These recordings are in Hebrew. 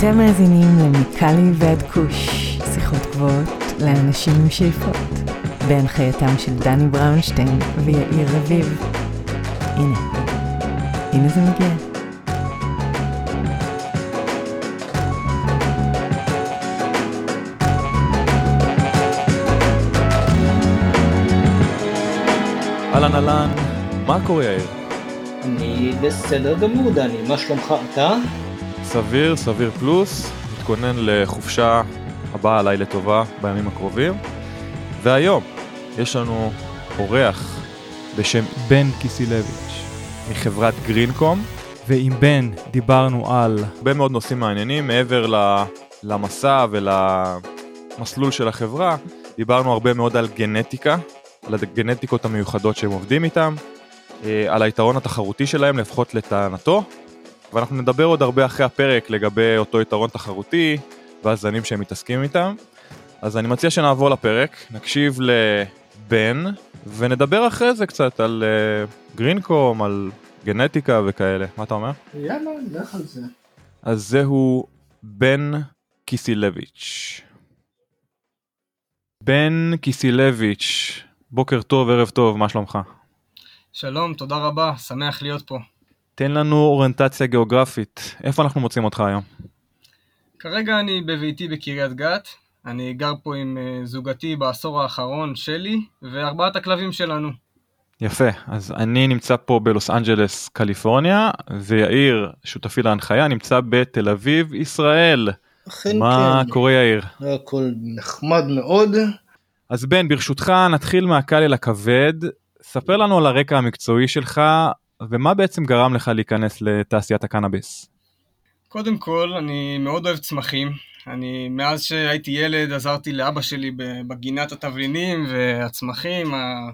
אתם מאזינים למיקלי ועד כוש, שיחות גבוהות לאנשים עם שאיפות, בהנחייתם של דני בראונשטיין ויאיר רביב. הנה, הנה זה מגיע. אהלן אהלן, מה קורה יאיר? אני בסדר גמור, דני, מה שלומך אתה? סביר, סביר פלוס, מתכונן לחופשה הבאה עליי לטובה בימים הקרובים. והיום יש לנו אורח בשם בן קיסילביץ' מחברת גרינקום. ועם בן דיברנו על הרבה מאוד נושאים מעניינים מעבר ל- למסע ולמסלול של החברה. דיברנו הרבה מאוד על גנטיקה, על הגנטיקות המיוחדות שהם עובדים איתם, אה, על היתרון התחרותי שלהם, לפחות לטענתו, ואנחנו נדבר עוד הרבה אחרי הפרק לגבי אותו יתרון תחרותי והזנים שהם מתעסקים איתם. אז אני מציע שנעבור לפרק, נקשיב לבן, ונדבר אחרי זה קצת על uh, גרינקום, על גנטיקה וכאלה. מה אתה אומר? יאללה, נלך על זה. אז זהו בן קיסילביץ'. בן קיסילביץ', בוקר טוב, ערב טוב, מה שלומך? שלום, תודה רבה, שמח להיות פה. תן לנו אוריינטציה גיאוגרפית, איפה אנחנו מוצאים אותך היום? כרגע אני בביתי בקריית גת, אני גר פה עם אה, זוגתי בעשור האחרון, שלי, וארבעת הכלבים שלנו. יפה, אז אני נמצא פה בלוס אנג'לס, קליפורניה, ויאיר, שותפי להנחיה, נמצא בתל אביב, ישראל. אכן מה כן, קורה יאיר? הכל נחמד מאוד. אז בן, ברשותך, נתחיל מהקל אל הכבד. ספר לנו על הרקע המקצועי שלך, ומה בעצם גרם לך להיכנס לתעשיית הקנאביס. קודם כל, אני מאוד אוהב צמחים. אני, מאז שהייתי ילד, עזרתי לאבא שלי בגינת התבלינים והצמחים, ה...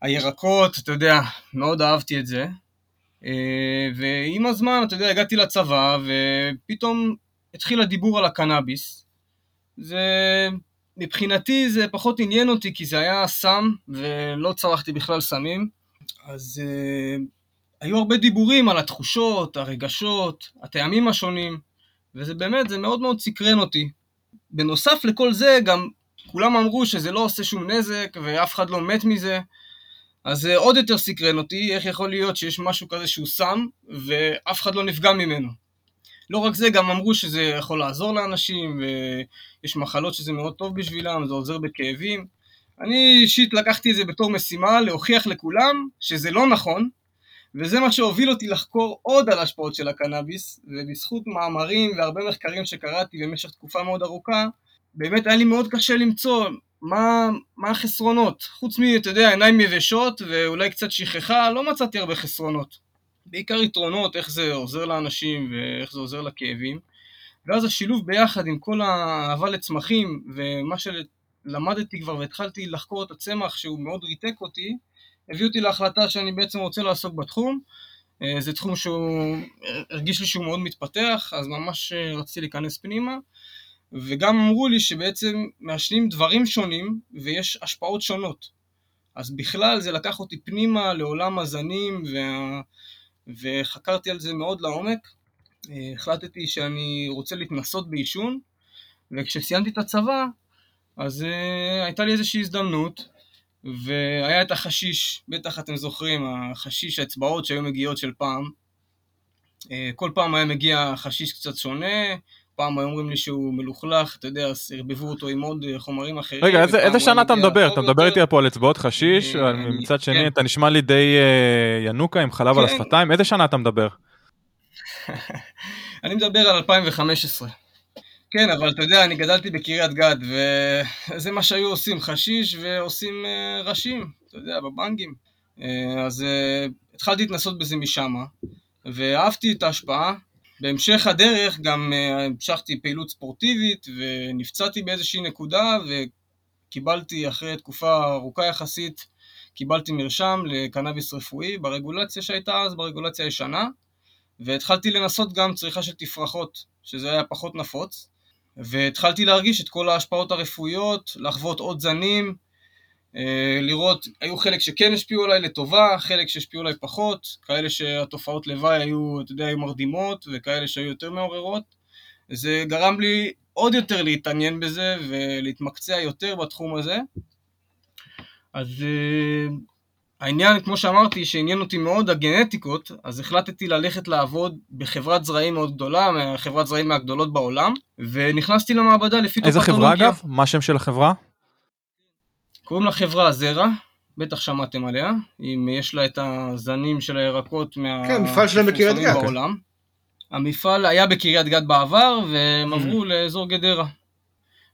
הירקות, אתה יודע, מאוד אהבתי את זה. אה, ועם הזמן, אתה יודע, הגעתי לצבא, ופתאום התחיל הדיבור על הקנאביס. זה, מבחינתי זה פחות עניין אותי, כי זה היה סם, ולא צרכתי בכלל סמים. אז uh, היו הרבה דיבורים על התחושות, הרגשות, הטעמים השונים, וזה באמת, זה מאוד מאוד סקרן אותי. בנוסף לכל זה, גם כולם אמרו שזה לא עושה שום נזק, ואף אחד לא מת מזה. אז זה עוד יותר סקרן אותי, איך יכול להיות שיש משהו כזה שהוא סם, ואף אחד לא נפגע ממנו. לא רק זה, גם אמרו שזה יכול לעזור לאנשים, ויש מחלות שזה מאוד טוב בשבילם, זה עוזר בכאבים. אני אישית לקחתי את זה בתור משימה להוכיח לכולם שזה לא נכון, וזה מה שהוביל אותי לחקור עוד על ההשפעות של הקנאביס, ובזכות מאמרים והרבה מחקרים שקראתי במשך תקופה מאוד ארוכה, באמת היה לי מאוד קשה למצוא מה, מה החסרונות. חוץ מ, אתה יודע, עיניים יבשות ואולי קצת שכחה, לא מצאתי הרבה חסרונות. בעיקר יתרונות, איך זה עוזר לאנשים ואיך זה עוזר לכאבים. ואז השילוב ביחד עם כל האהבה לצמחים ומה שלמדתי כבר והתחלתי לחקור את הצמח שהוא מאוד ריתק אותי, הביא אותי להחלטה שאני בעצם רוצה לעסוק בתחום. אה, זה תחום שהוא הרגיש לי שהוא מאוד מתפתח, אז ממש אה, רציתי להיכנס פנימה. וגם אמרו לי שבעצם מעשנים דברים שונים ויש השפעות שונות. אז בכלל זה לקח אותי פנימה לעולם הזנים וה... וחקרתי על זה מאוד לעומק. אה, החלטתי שאני רוצה להתנסות בעישון, וכשסיימתי את הצבא, אז הייתה לי איזושהי הזדמנות, והיה את החשיש, בטח אתם זוכרים, החשיש האצבעות שהיו מגיעות של פעם. Uh, כל פעם היה מגיע חשיש קצת שונה, פעם היו אומרים לי שהוא מלוכלך, אתה יודע, ערבבו אותו עם עוד חומרים אחרים. רגע, איזה, איזה שנה אתה מדבר? אתה מדבר איתי פה על אצבעות חשיש, מצד שני כן. אתה נשמע לי די ינוקה עם חלב כן. על השפתיים, איזה שנה אתה מדבר? אני מדבר על 2015. כן, אבל אתה יודע, אני גדלתי בקריית גת, וזה מה שהיו עושים, חשיש ועושים uh, ראשים, אתה יודע, בבנגים. Uh, אז uh, התחלתי להתנסות בזה משם, ואהבתי את ההשפעה. בהמשך הדרך גם המשכתי פעילות ספורטיבית, ונפצעתי באיזושהי נקודה, וקיבלתי אחרי תקופה ארוכה יחסית, קיבלתי מרשם לקנאביס רפואי ברגולציה שהייתה אז, ברגולציה הישנה. והתחלתי לנסות גם צריכה של תפרחות, שזה היה פחות נפוץ, והתחלתי להרגיש את כל ההשפעות הרפואיות, לחוות עוד זנים, אה, לראות, היו חלק שכן השפיעו עליי לטובה, חלק שהשפיעו עליי פחות, כאלה שהתופעות לוואי היו, אתה יודע, היו מרדימות, וכאלה שהיו יותר מעוררות, זה גרם לי עוד יותר להתעניין בזה ולהתמקצע יותר בתחום הזה. אז uh, העניין, כמו שאמרתי, שעניין אותי מאוד הגנטיקות, אז החלטתי ללכת לעבוד בחברת זרעים מאוד גדולה, חברת זרעים מהגדולות בעולם, ונכנסתי למעבדה לפי איזה חברה אגב? מה השם של החברה? קוראים לחברה זרע, בטח שמעתם עליה, אם יש לה את הזנים של הירקות מה... כן, המפעל שלהם בקריית גת. בעולם. המפעל היה בקריית גת בעבר, והם mm. עברו לאזור גדרה.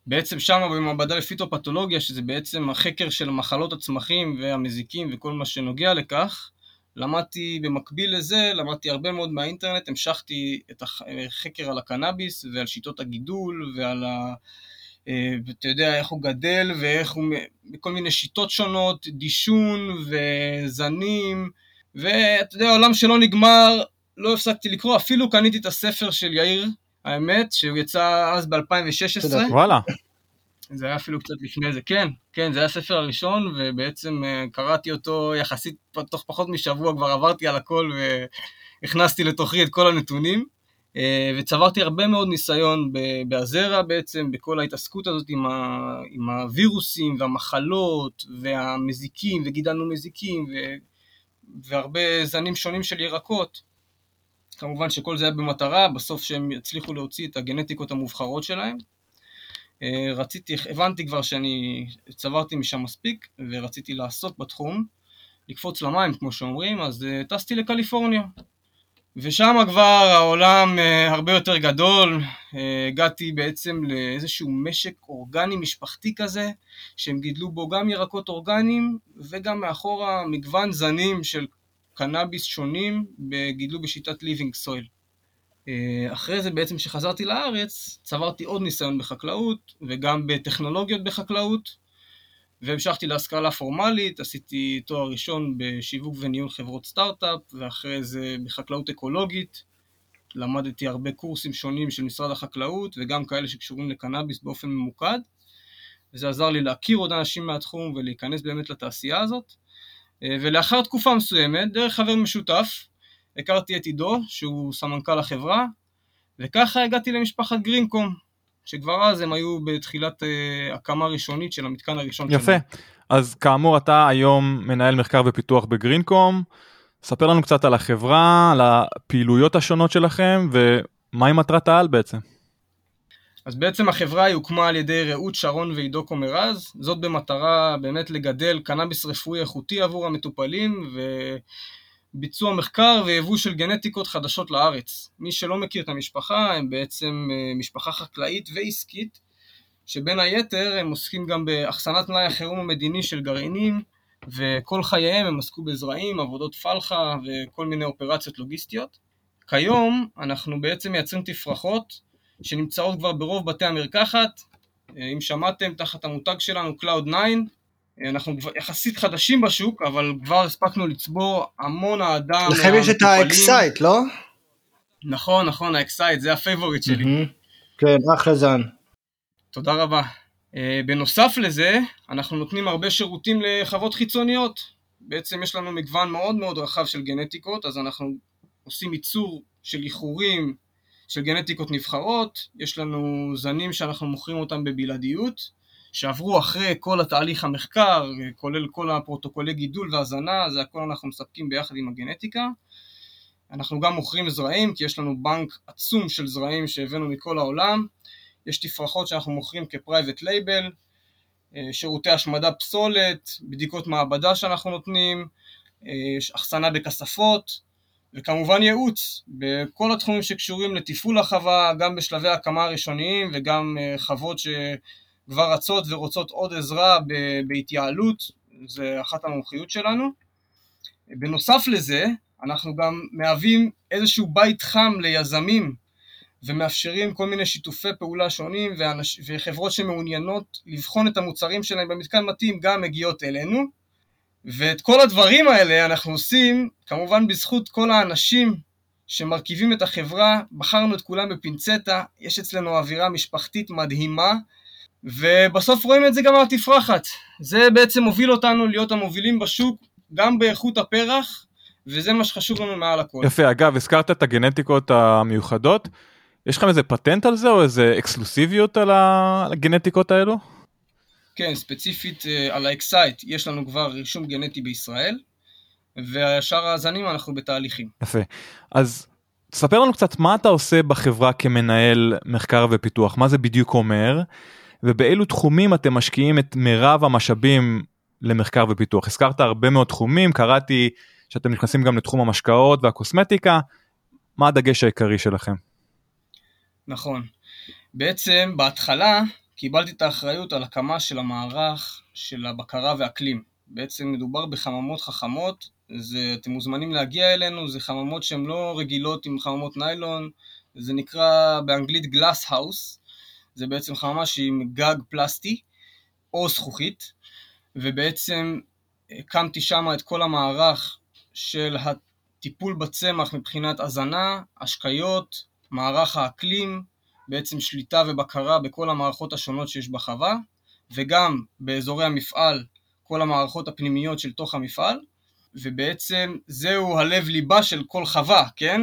בעצם שם במעבדה לפיטופתולוגיה, שזה בעצם החקר של מחלות הצמחים והמזיקים וכל מה שנוגע לכך, למדתי במקביל לזה, למדתי הרבה מאוד מהאינטרנט, המשכתי את החקר על הקנאביס ועל שיטות הגידול ועל ה... אה, ואתה יודע איך הוא גדל ואיך הוא, בכל מיני שיטות שונות, דישון וזנים, ואתה יודע, עולם שלא נגמר, לא הפסקתי לקרוא, אפילו קניתי את הספר של יאיר, האמת, שהוא יצא אז ב-2016. וואלה. זה היה אפילו קצת לפני זה, כן, כן, זה היה הספר הראשון, ובעצם אה, קראתי אותו יחסית, תוך פחות משבוע כבר עברתי על הכל והכנסתי לתוכי את כל הנתונים. אה, וצברתי הרבה מאוד ניסיון בהזרע בעצם, בכל ההתעסקות הזאת עם, ה, עם הווירוסים והמחלות והמזיקים, וגידלנו מזיקים ו, והרבה זנים שונים של ירקות. כמובן שכל זה היה במטרה, בסוף שהם יצליחו להוציא את הגנטיקות המובחרות שלהם. אה, רציתי, הבנתי כבר שאני צברתי משם מספיק, ורציתי לעסוק בתחום, לקפוץ למים כמו שאומרים, אז אה, טסתי לקליפורניה. ושם כבר העולם uh, הרבה יותר גדול, הגעתי בעצם לאיזשהו משק אורגני משפחתי כזה, שהם גידלו בו גם ירקות אורגניים וגם מאחורה מגוון זנים של קנאביס שונים, גידלו בשיטת ליבינג סויל. Uh, אחרי זה בעצם כשחזרתי לארץ, צברתי עוד ניסיון בחקלאות וגם בטכנולוגיות בחקלאות, והמשכתי להשכלה פורמלית, עשיתי תואר ראשון בשיווק וניהול חברות סטארט-אפ, ואחרי זה בחקלאות אקולוגית. למדתי הרבה קורסים שונים של משרד החקלאות, וגם כאלה שקשורים לקנאביס באופן ממוקד. וזה עזר לי להכיר עוד אנשים מהתחום ולהיכנס באמת לתעשייה הזאת. ולאחר תקופה מסוימת, דרך חבר משותף, הכרתי את עידו, שהוא סמנכ"ל החברה, וככה הגעתי למשפחת גרינקום, שכבר אז הם היו בתחילת uh, הקמה ראשונית של המתקן הראשון שלנו. יפה, אז כאמור אתה היום מנהל מחקר ופיתוח בגרינקום, ספר לנו קצת על החברה, על הפעילויות השונות שלכם ומהי מטרת העל בעצם. אז בעצם החברה היא הוקמה על ידי רעות שרון ועידו קומרז, זאת במטרה באמת לגדל קנאביס רפואי איכותי עבור המטופלים ו... ביצוע מחקר ויבוא של גנטיקות חדשות לארץ. מי שלא מכיר את המשפחה, הם בעצם אה, משפחה חקלאית ועסקית, שבין היתר הם עוסקים גם באחסנת מלאי החירום המדיני של גרעינים, וכל חייהם הם עסקו בזרעים, עבודות פלחה וכל מיני אופרציות לוגיסטיות. כיום אנחנו בעצם מייצרים תפרחות שנמצאות כבר ברוב בתי המרקחת, אה, אם שמעתם, תחת המותג שלנו Cloud 9, אנחנו יחסית חדשים בשוק, אבל כבר הספקנו לצבור המון אהדה. לכם יש את ה Excite, לא? נכון, נכון, ה Excite, זה ה favorite שלי. כן, אחלה זן. תודה רבה. Uh, בנוסף לזה, אנחנו נותנים הרבה שירותים לחוות חיצוניות. בעצם יש לנו מגוון מאוד מאוד רחב של גנטיקות, אז אנחנו עושים ייצור של איחורים של גנטיקות נבחרות, יש לנו זנים שאנחנו מוכרים אותם בבלעדיות, שעברו אחרי כל התהליך המחקר, כולל כל הפרוטוקולי גידול והזנה, זה הכל אנחנו מספקים ביחד עם הגנטיקה. אנחנו גם מוכרים זרעים, כי יש לנו בנק עצום של זרעים שהבאנו מכל העולם. יש תפרחות שאנחנו מוכרים כפרייבט לייבל, שירותי השמדה פסולת, בדיקות מעבדה שאנחנו נותנים, אחסנה בכספות, וכמובן ייעוץ בכל התחומים שקשורים לתפעול החווה, גם בשלבי ההקמה הראשוניים וגם אה, חוות ש... כבר רצות ורוצות עוד עזרה בהתייעלות, זה אחת המומחיות שלנו. בנוסף לזה, אנחנו גם מהווים איזשהו בית חם ליזמים ומאפשרים כל מיני שיתופי פעולה שונים ואנש... וחברות שמעוניינות לבחון את המוצרים שלהם במתקן מתאים גם מגיעות אלינו ואת כל הדברים האלה אנחנו עושים כמובן בזכות כל האנשים שמרכיבים את החברה, בחרנו את כולם בפינצטה, יש אצלנו אווירה משפחתית מדהימה ובסוף רואים את זה גם על התפרחת. זה בעצם מוביל אותנו להיות המובילים בשוק, גם באיכות הפרח, וזה מה שחשוב לנו מעל הכל. יפה, אגב, הזכרת את הגנטיקות המיוחדות. יש לכם איזה פטנט על זה או איזה אקסקלוסיביות על הגנטיקות האלו? כן, ספציפית אה, על ה Excite, יש לנו כבר רישום גנטי בישראל, והשאר הזנים אנחנו בתהליכים. יפה. אז תספר לנו קצת מה אתה עושה בחברה כמנהל מחקר ופיתוח, מה זה בדיוק אומר, ובאילו תחומים אתם משקיעים את מירב המשאבים למחקר ופיתוח. הזכרת הרבה מאוד תחומים, קראתי שאתם נכנסים גם לתחום המשקאות והקוסמטיקה, מה הדגש העיקרי שלכם? נכון. בעצם בהתחלה קיבלתי את האחריות על הקמה של המערך של הבקרה ואקלים. בעצם מדובר בחממות חכמות, זה, אתם מוזמנים להגיע אלינו, זה חממות שהן לא רגילות עם חממות ניילון, זה נקרא באנגלית גלאס האוס, זה בעצם חממה שהיא עם גג פלסטי או זכוכית, ובעצם הקמתי שם את כל המערך של הטיפול בצמח מבחינת הזנה, השקיות, מערך האקלים, בעצם שליטה ובקרה בכל המערכות השונות שיש בחווה, וגם באזורי המפעל, כל המערכות הפנימיות של תוך המפעל, ובעצם זהו הלב ליבה של כל חווה, כן?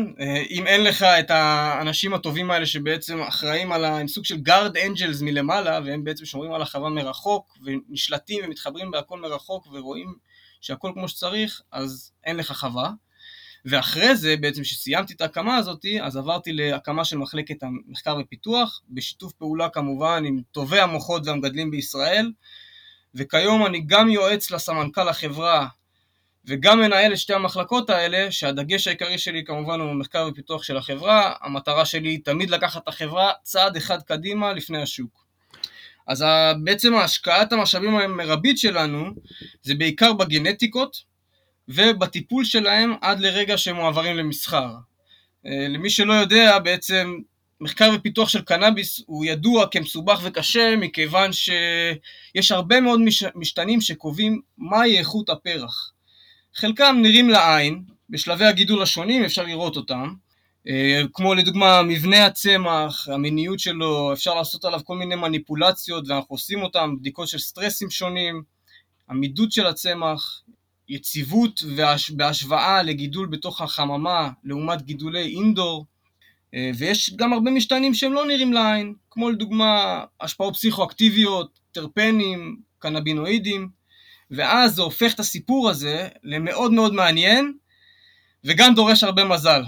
אם אין לך את האנשים הטובים האלה שבעצם אחראים על ה... הם סוג של גארד אנג'לס מלמעלה, והם בעצם שומרים על החווה מרחוק, ונשלטים ומתחברים בהכל מרחוק, ורואים שהכל כמו שצריך, אז אין לך חווה. ואחרי זה, בעצם כשסיימתי את ההקמה הזאת, אז עברתי להקמה של מחלקת המחקר ופיתוח, בשיתוף פעולה כמובן עם טובי המוחות והמגדלים בישראל, וכיום אני גם יועץ לסמנכ"ל החברה וגם מנהל את שתי המחלקות האלה, שהדגש העיקרי שלי כמובן הוא מחקר ופיתוח של החברה, המטרה שלי היא תמיד לקחת את החברה צעד אחד קדימה לפני השוק. אז בעצם השקעת המשאבים המרבית שלנו זה בעיקר בגנטיקות, ובטיפול שלהם עד לרגע שהם מועברים למסחר. אה, למי שלא יודע, בעצם מחקר ופיתוח של קנאביס הוא ידוע כמסובך וקשה מכיוון שיש הרבה מאוד משתנים שקובעים מהי איכות הפרח. חלקם נראים לעין, בשלבי הגידול השונים אפשר לראות אותם, אה, כמו לדוגמה מבנה הצמח, המיניות שלו, אפשר לעשות עליו כל מיני מניפולציות ואנחנו עושים אותם, בדיקות של סטרסים שונים, עמידות של הצמח, יציבות בהשוואה לגידול בתוך החממה לעומת גידולי אינדור אה, ויש גם הרבה משתנים שהם לא נראים לעין כמו לדוגמה השפעות פסיכואקטיביות, טרפנים, קנבינואידים ואז זה הופך את הסיפור הזה למאוד מאוד מעניין וגם דורש הרבה מזל.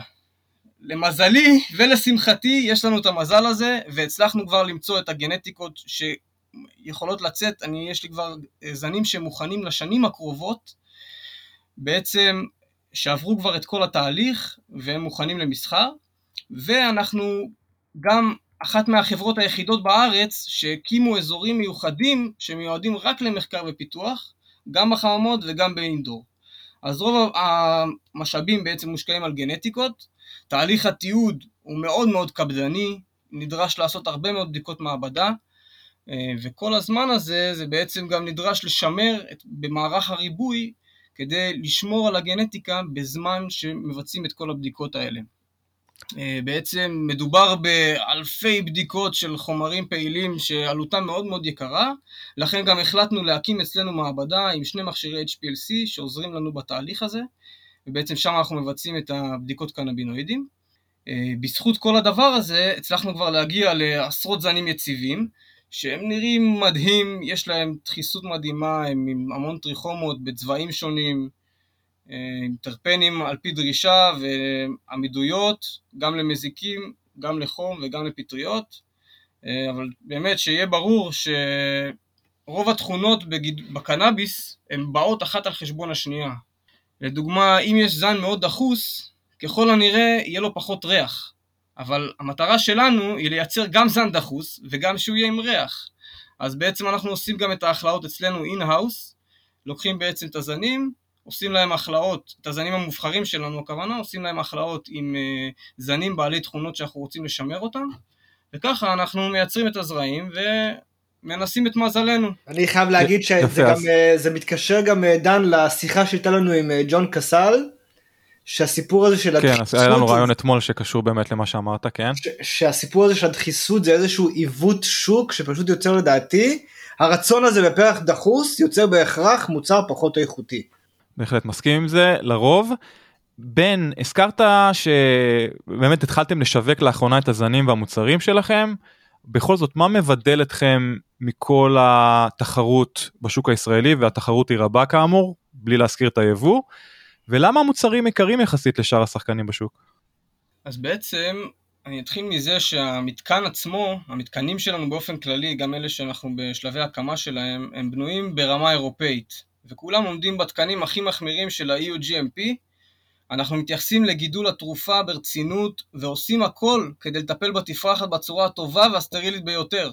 למזלי ולשמחתי יש לנו את המזל הזה והצלחנו כבר למצוא את הגנטיקות שיכולות לצאת, אני, יש לי כבר זנים שמוכנים לשנים הקרובות בעצם שעברו כבר את כל התהליך והם מוכנים למסחר ואנחנו גם אחת מהחברות היחידות בארץ שהקימו אזורים מיוחדים שמיועדים רק למחקר ופיתוח גם בחממות וגם באינדור. אז רוב המשאבים בעצם מושקעים על גנטיקות, תהליך התיעוד הוא מאוד מאוד קפדני, נדרש לעשות הרבה מאוד בדיקות מעבדה אה, וכל הזמן הזה זה בעצם גם נדרש לשמר את, במערך הריבוי כדי לשמור על הגנטיקה בזמן שמבצעים את כל הבדיקות האלה. אה, בעצם מדובר באלפי בדיקות של חומרים פעילים שעלותם מאוד מאוד יקרה, לכן גם החלטנו להקים אצלנו מעבדה עם שני מכשירי HPLC שעוזרים לנו בתהליך הזה, ובעצם שם אנחנו מבצעים את הבדיקות קנבינואידים. אה, בזכות כל הדבר הזה הצלחנו כבר להגיע לעשרות זנים יציבים, שהם נראים מדהים, יש להם דחיסות מדהימה, הם עם המון טריכומות בצבעים שונים, אה, עם טרפנים על פי דרישה ועמידויות, גם למזיקים, גם לחום וגם לפטריות, אה, אבל באמת שיהיה ברור שרוב התכונות בגיד... בקנאביס הן באות אחת על חשבון השנייה. לדוגמה, אם יש זן מאוד דחוס, ככל הנראה יהיה לו פחות ריח. אבל המטרה שלנו היא לייצר גם זן דחוס וגם שהוא יהיה עם ריח. אז בעצם אנחנו עושים גם את ההכלאות אצלנו in-house, לוקחים בעצם את הזנים, עושים להם הכלאות, את הזנים המובחרים שלנו הכוונה, עושים להם הכלאות עם uh, זנים בעלי תכונות שאנחנו רוצים לשמר אותם, וככה אנחנו מייצרים את הזרעים ומנסים את מזלנו. אני חייב להגיד שזה גם, זה מתקשר גם, uh, דן, לשיחה שהייתה לנו עם ג'ון קסל, שהסיפור הזה של הדחיסות... כן, היה לנו רעיון אתמול שקשור באמת למה שאמרת, כן? שהסיפור הזה של הדחיסות זה איזשהו עיוות שוק שפשוט יוצר לדעתי, הרצון הזה בפרח דחוס יוצר בהכרח מוצר פחות איכותי. בהחלט מסכים עם זה, לרוב. בן, הזכרת שבאמת התחלתם לשווק לאחרונה את הזנים והמוצרים שלכם. בכל זאת, מה מבדל אתכם מכל התחרות בשוק הישראלי, והתחרות היא רבה כאמור, בלי להזכיר את היבוא, ולמה המוצרים יקרים יחסית לשאר השחקנים בשוק? אז בעצם, אני אתחיל מזה שהמתקן עצמו, המתקנים שלנו באופן כללי, גם אלה שאנחנו בשלבי הקמה שלהם, הם בנויים ברמה אירופאית, וכולם עומדים בתקנים הכי מחמירים של ה-EU GMP, אנחנו מתייחסים לגידול התרופה ברצינות ועושים הכל כדי לטפל בתפרחת בצורה הטובה והסטרילית ביותר.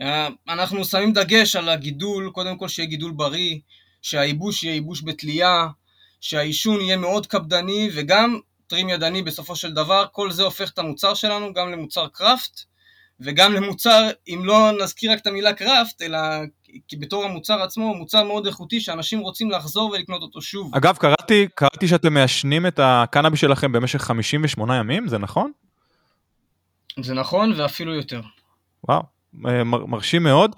אה, אנחנו שמים דגש על הגידול, קודם כל שיהיה גידול בריא, שהייבוש יהיה ייבוש בתלייה, שהעישון יהיה מאוד קפדני וגם טרים ידני בסופו של דבר, כל זה הופך את המוצר שלנו גם למוצר קראפט וגם למוצר, אם לא נזכיר רק את המילה קראפט, אלא כי בתור המוצר עצמו הוא מוצר מאוד איכותי שאנשים רוצים לחזור ולקנות אותו שוב. אגב, קראתי, קראתי שאתם מעשנים את הקנאבי שלכם במשך 58 ימים, זה נכון? זה נכון ואפילו יותר. וואו, אה, מרשים מאוד.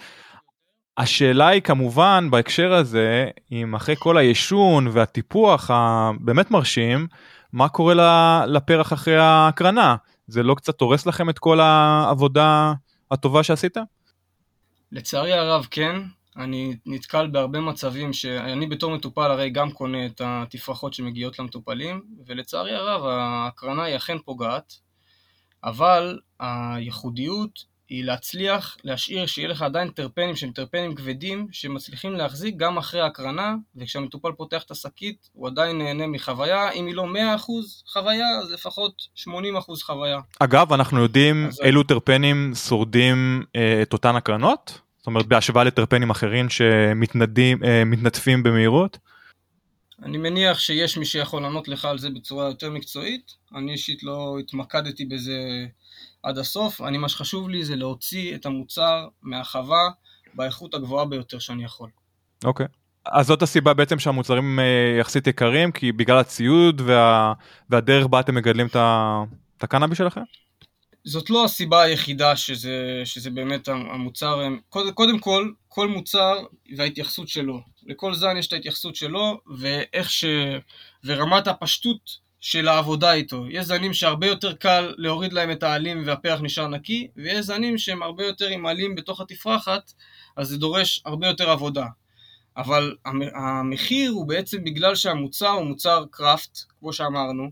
השאלה היא כמובן בהקשר הזה, אם אחרי כל הישון והטיפוח הבאמת מרשים, מה קורה לפרח אחרי ההקרנה? זה לא קצת הורס לכם את כל העבודה הטובה שעשיתם? לצערי הרב כן, אני נתקל בהרבה מצבים שאני בתור מטופל הרי גם קונה את התפרחות שמגיעות למטופלים, ולצערי הרב ההקרנה היא אכן פוגעת, אבל הייחודיות היא להצליח להשאיר שיהיה לך עדיין טרפנים שהם טרפנים כבדים שמצליחים להחזיק גם אחרי ההקרנה וכשהמטופל פותח את השקית הוא עדיין נהנה מחוויה אם היא לא 100% חוויה אז לפחות 80% חוויה. אגב אנחנו יודעים אז... אילו טרפנים שורדים אה, את אותן הקרנות? זאת אומרת בהשוואה לטרפנים אחרים שמתנדפים אה, במהירות? אני מניח שיש מי שיכול לענות לך על זה בצורה יותר מקצועית אני אישית לא התמקדתי בזה עד הסוף. אני, מה שחשוב לי זה להוציא את המוצר מהחווה באיכות הגבוהה ביותר שאני יכול. אוקיי. Okay. אז זאת הסיבה בעצם שהמוצרים אה, יחסית יקרים, כי בגלל הציוד וה... והדרך בה אתם מגדלים את הקנאבי שלכם? זאת לא הסיבה היחידה שזה, שזה באמת המוצר, קודם, קודם כל, כל מוצר וההתייחסות שלו. לכל זן יש את ההתייחסות שלו, ואיך ש... ורמת הפשטות של העבודה איתו. יש זנים שהרבה יותר קל להוריד להם את העלים והפרח נשאר נקי, ויש זנים שהם הרבה יותר עם עלים בתוך התפרחת, אז זה דורש הרבה יותר עבודה. אבל המחיר הוא בעצם בגלל שהמוצר הוא מוצר קראפט, כמו שאמרנו,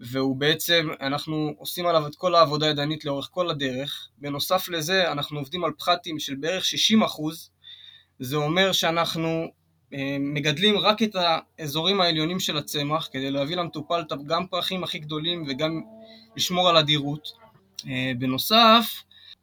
והוא בעצם, אנחנו עושים עליו את כל העבודה הידנית לאורך כל הדרך. בנוסף לזה, אנחנו עובדים על פחתים של בערך 60 זה אומר שאנחנו מגדלים רק את האזורים העליונים של הצמח כדי להביא למטופל גם פרחים הכי גדולים וגם לשמור על אדירות. אה, בנוסף,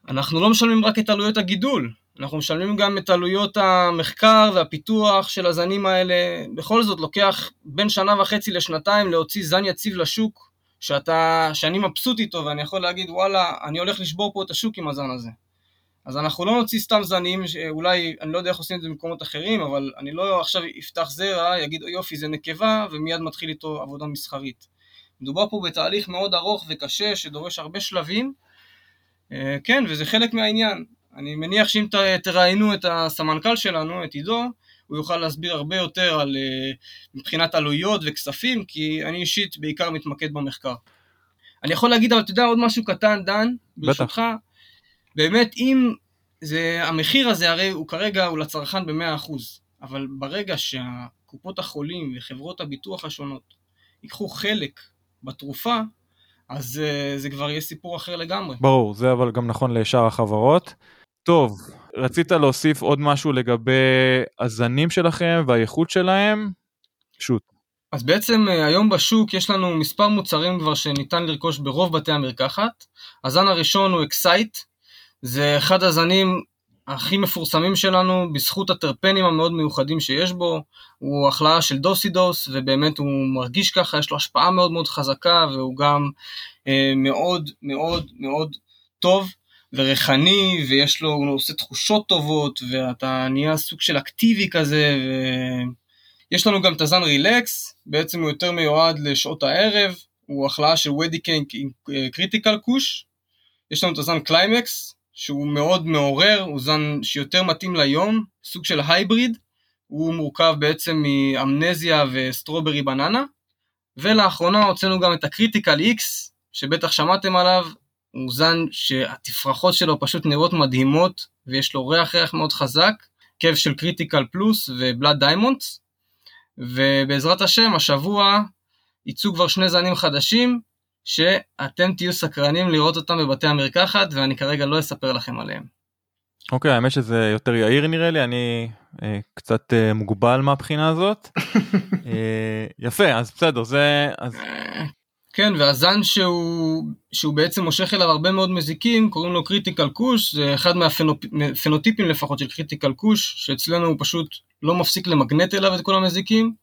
אנחנו לא משלמים רק את עלויות הגידול, אנחנו משלמים גם את עלויות המחקר והפיתוח של הזנים האלה. בכל זאת לוקח בין שנה וחצי לשנתיים להוציא זן יציב לשוק, שאתה, שאני מבסוט איתו ואני יכול להגיד וואלה, אני הולך לשבור פה את השוק עם הזן הזה. אז אנחנו לא נוציא סתם זנים, שאולי, אני לא יודע איך עושים את זה במקומות אחרים, אבל אני לא עכשיו אפתח זרע, יגיד יופי זה נקבה, ומיד מתחיל איתו עבודה מסחרית. מדובר פה בתהליך מאוד ארוך וקשה, שדורש הרבה שלבים, אה, כן, וזה חלק מהעניין. אני מניח שאם תראיינו את הסמנכ"ל שלנו, את עידו, הוא יוכל להסביר הרבה יותר על אה, מבחינת עלויות וכספים, כי אני אישית בעיקר מתמקד במחקר. אני יכול להגיד, אבל אתה יודע עוד משהו קטן, דן, ברשותך. באמת אם זה, המחיר הזה הרי הוא כרגע הוא לצרכן ב-100%, אבל ברגע שהקופות החולים וחברות הביטוח השונות ייקחו חלק בתרופה, אז uh, זה כבר יהיה סיפור אחר לגמרי. ברור, זה אבל גם נכון לשאר החברות. טוב, רצית להוסיף עוד משהו לגבי הזנים שלכם והאיכות שלהם? shoot. אז בעצם אה, היום בשוק יש לנו מספר מוצרים כבר שניתן לרכוש ברוב בתי המרקחת. הזן הראשון הוא Excite, זה אחד הזנים הכי מפורסמים שלנו בזכות הטרפנים המאוד מיוחדים שיש בו, הוא הכלאה של Do-Si-Dos ובאמת הוא מרגיש ככה, יש לו השפעה מאוד מאוד חזקה והוא גם אה, מאוד מאוד מאוד טוב וריחני ויש לו, הוא עושה תחושות טובות ואתה נהיה סוג של אקטיבי כזה ויש לנו גם את הזן Relax, בעצם הוא יותר מיועד לשעות הערב, הוא הכלאה של ודיקיינג עם Critical Kush, יש לנו את הזן קליימקס, שהוא מאוד מעורר, הוא זן שיותר מתאים ליום, סוג של hybrid, הוא מורכב בעצם מ Amnesia ו Strawberry Banana, ולאחרונה הוצאנו גם את ה Critical X, שבטח שמעתם עליו, הוא זן שהתפרחות שלו פשוט נראות מדהימות, ויש לו ריח ריח מאוד חזק, קב של Critical Plus ו Blood Diamonds, ובעזרת השם השבוע יצאו כבר שני זנים חדשים, שאתם תהיו סקרנים לראות אותם בבתי המרקחת, ואני כרגע לא אספר לכם עליהם. אוקיי, okay, האמת שזה יותר יאיר נראה לי, אני אה, קצת אה, מוגבל מהבחינה הזאת. אה, יפה, אז בסדר, זה... אז... כן, והזן שהוא, שהוא בעצם מושך אליו הרבה מאוד מזיקים, קוראים לו Critical Kush, זה אחד מהפנוטיפים לפחות של Critical Kush, שאצלנו הוא פשוט לא מפסיק למגנט אליו את כל המזיקים,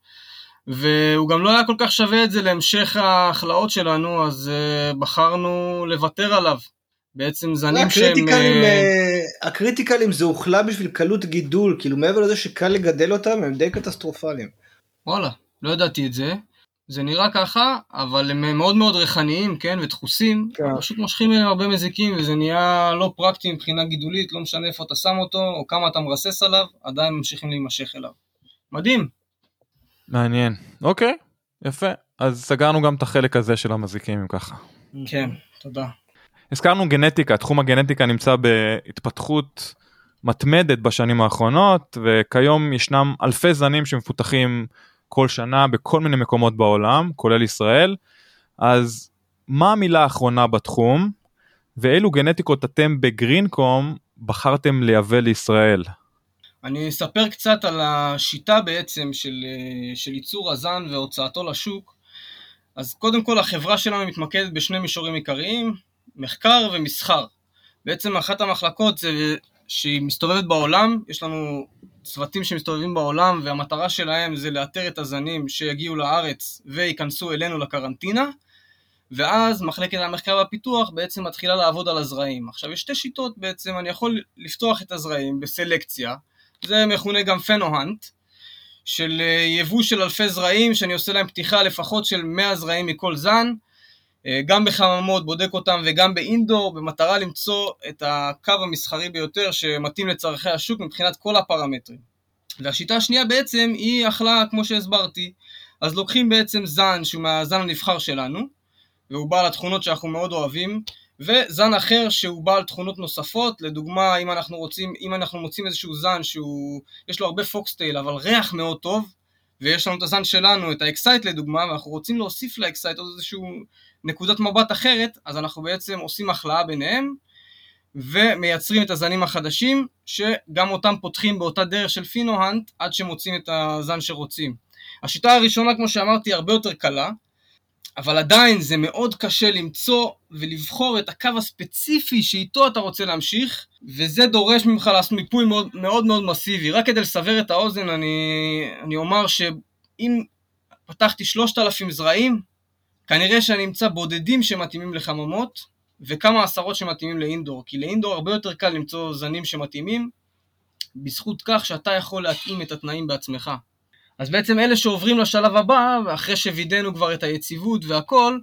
והוא גם לא היה כל כך שווה את זה להמשך ההכלאות שלנו, אז uh, בחרנו לוותר עליו. בעצם זנים שהם... הקריטיקלים, uh... הקריטיקלים זה הוכלא בשביל קלות גידול, כאילו מעבר לזה שקל לגדל אותם, הם די קטסטרופליים. וואלה, לא ידעתי את זה. זה נראה ככה, אבל הם מאוד מאוד ריחניים, כן, ודחוסים, כן. פשוט מושכים מהם הרבה מזיקים, וזה נהיה לא פרקטי מבחינה גידולית, לא משנה איפה אתה שם אותו, או כמה אתה מרסס עליו, עדיין ממשיכים להימשך אליו. מדהים. מעניין, אוקיי, יפה. אז סגרנו גם את החלק הזה של המזיקים, אם ככה. כן, תודה. הזכרנו גנטיקה, תחום הגנטיקה נמצא בהתפתחות מתמדת בשנים האחרונות, וכיום ישנם אלפי זנים שמפותחים כל שנה בכל מיני מקומות בעולם, כולל ישראל. אז מה המילה האחרונה בתחום, ואילו גנטיקות אתם בגרינקום בחרתם לייבא לישראל? אני אספר קצת על השיטה בעצם של, של ייצור הזן והוצאתו לשוק. אז קודם כל החברה שלנו מתמקדת בשני מישורים עיקריים, מחקר ומסחר. בעצם אחת המחלקות זה שהיא מסתובבת בעולם, יש לנו צוותים שמסתובבים בעולם והמטרה שלהם זה לאתר את הזנים שיגיעו לארץ וייכנסו אלינו לקרנטינה ואז מחלקת המחקר והפיתוח בעצם מתחילה לעבוד על הזרעים. עכשיו יש שתי שיטות בעצם, אני יכול לפתוח את הזרעים בסלקציה, זה מכונה גם פנוהנט, של אה, יבוא של אלפי זרעים שאני עושה להם פתיחה לפחות של 100 זרעים מכל זן אה, גם בחממות, בודק אותם, וגם באינדור, במטרה למצוא את הקו המסחרי ביותר שמתאים לצורכי השוק מבחינת כל הפרמטרים. והשיטה השנייה בעצם היא אכלה, כמו שהסברתי. אז לוקחים בעצם זן שהוא מהזן הנבחר שלנו, והוא בעל התכונות שאנחנו מאוד אוהבים, וזן אחר שהוא בעל תכונות נוספות, לדוגמה אם אנחנו רוצים, אם אנחנו מוצאים איזשהו זן שהוא, יש לו הרבה foxtail אבל ריח מאוד טוב, ויש לנו את הזן שלנו, את ה Excite לדוגמה, ואנחנו רוצים להוסיף ל Excite עוד איזשהו נקודת מבט אחרת, אז אנחנו בעצם עושים הכלאה ביניהם, ומייצרים את הזנים החדשים, שגם אותם פותחים באותה דרך של pheno hunt, עד שמוצאים את הזן שרוצים. השיטה הראשונה, כמו שאמרתי, הרבה יותר קלה, אבל עדיין זה מאוד קשה למצוא ולבחור את הקו הספציפי שאיתו אתה רוצה להמשיך, וזה דורש ממך לעשות מיפוי מאוד מאוד, מאוד מסיבי. רק כדי לסבר את האוזן, אני, אני אומר שאם פתחתי 3,000 זרעים, כנראה שאני אמצא בודדים שמתאימים לחממות, וכמה עשרות שמתאימים לאינדור, כי לאינדור הרבה יותר קל למצוא זנים שמתאימים, בזכות כך שאתה יכול להתאים את התנאים בעצמך. אז בעצם אלה שעוברים לשלב הבא, אחרי שווידאנו כבר את היציבות והכל,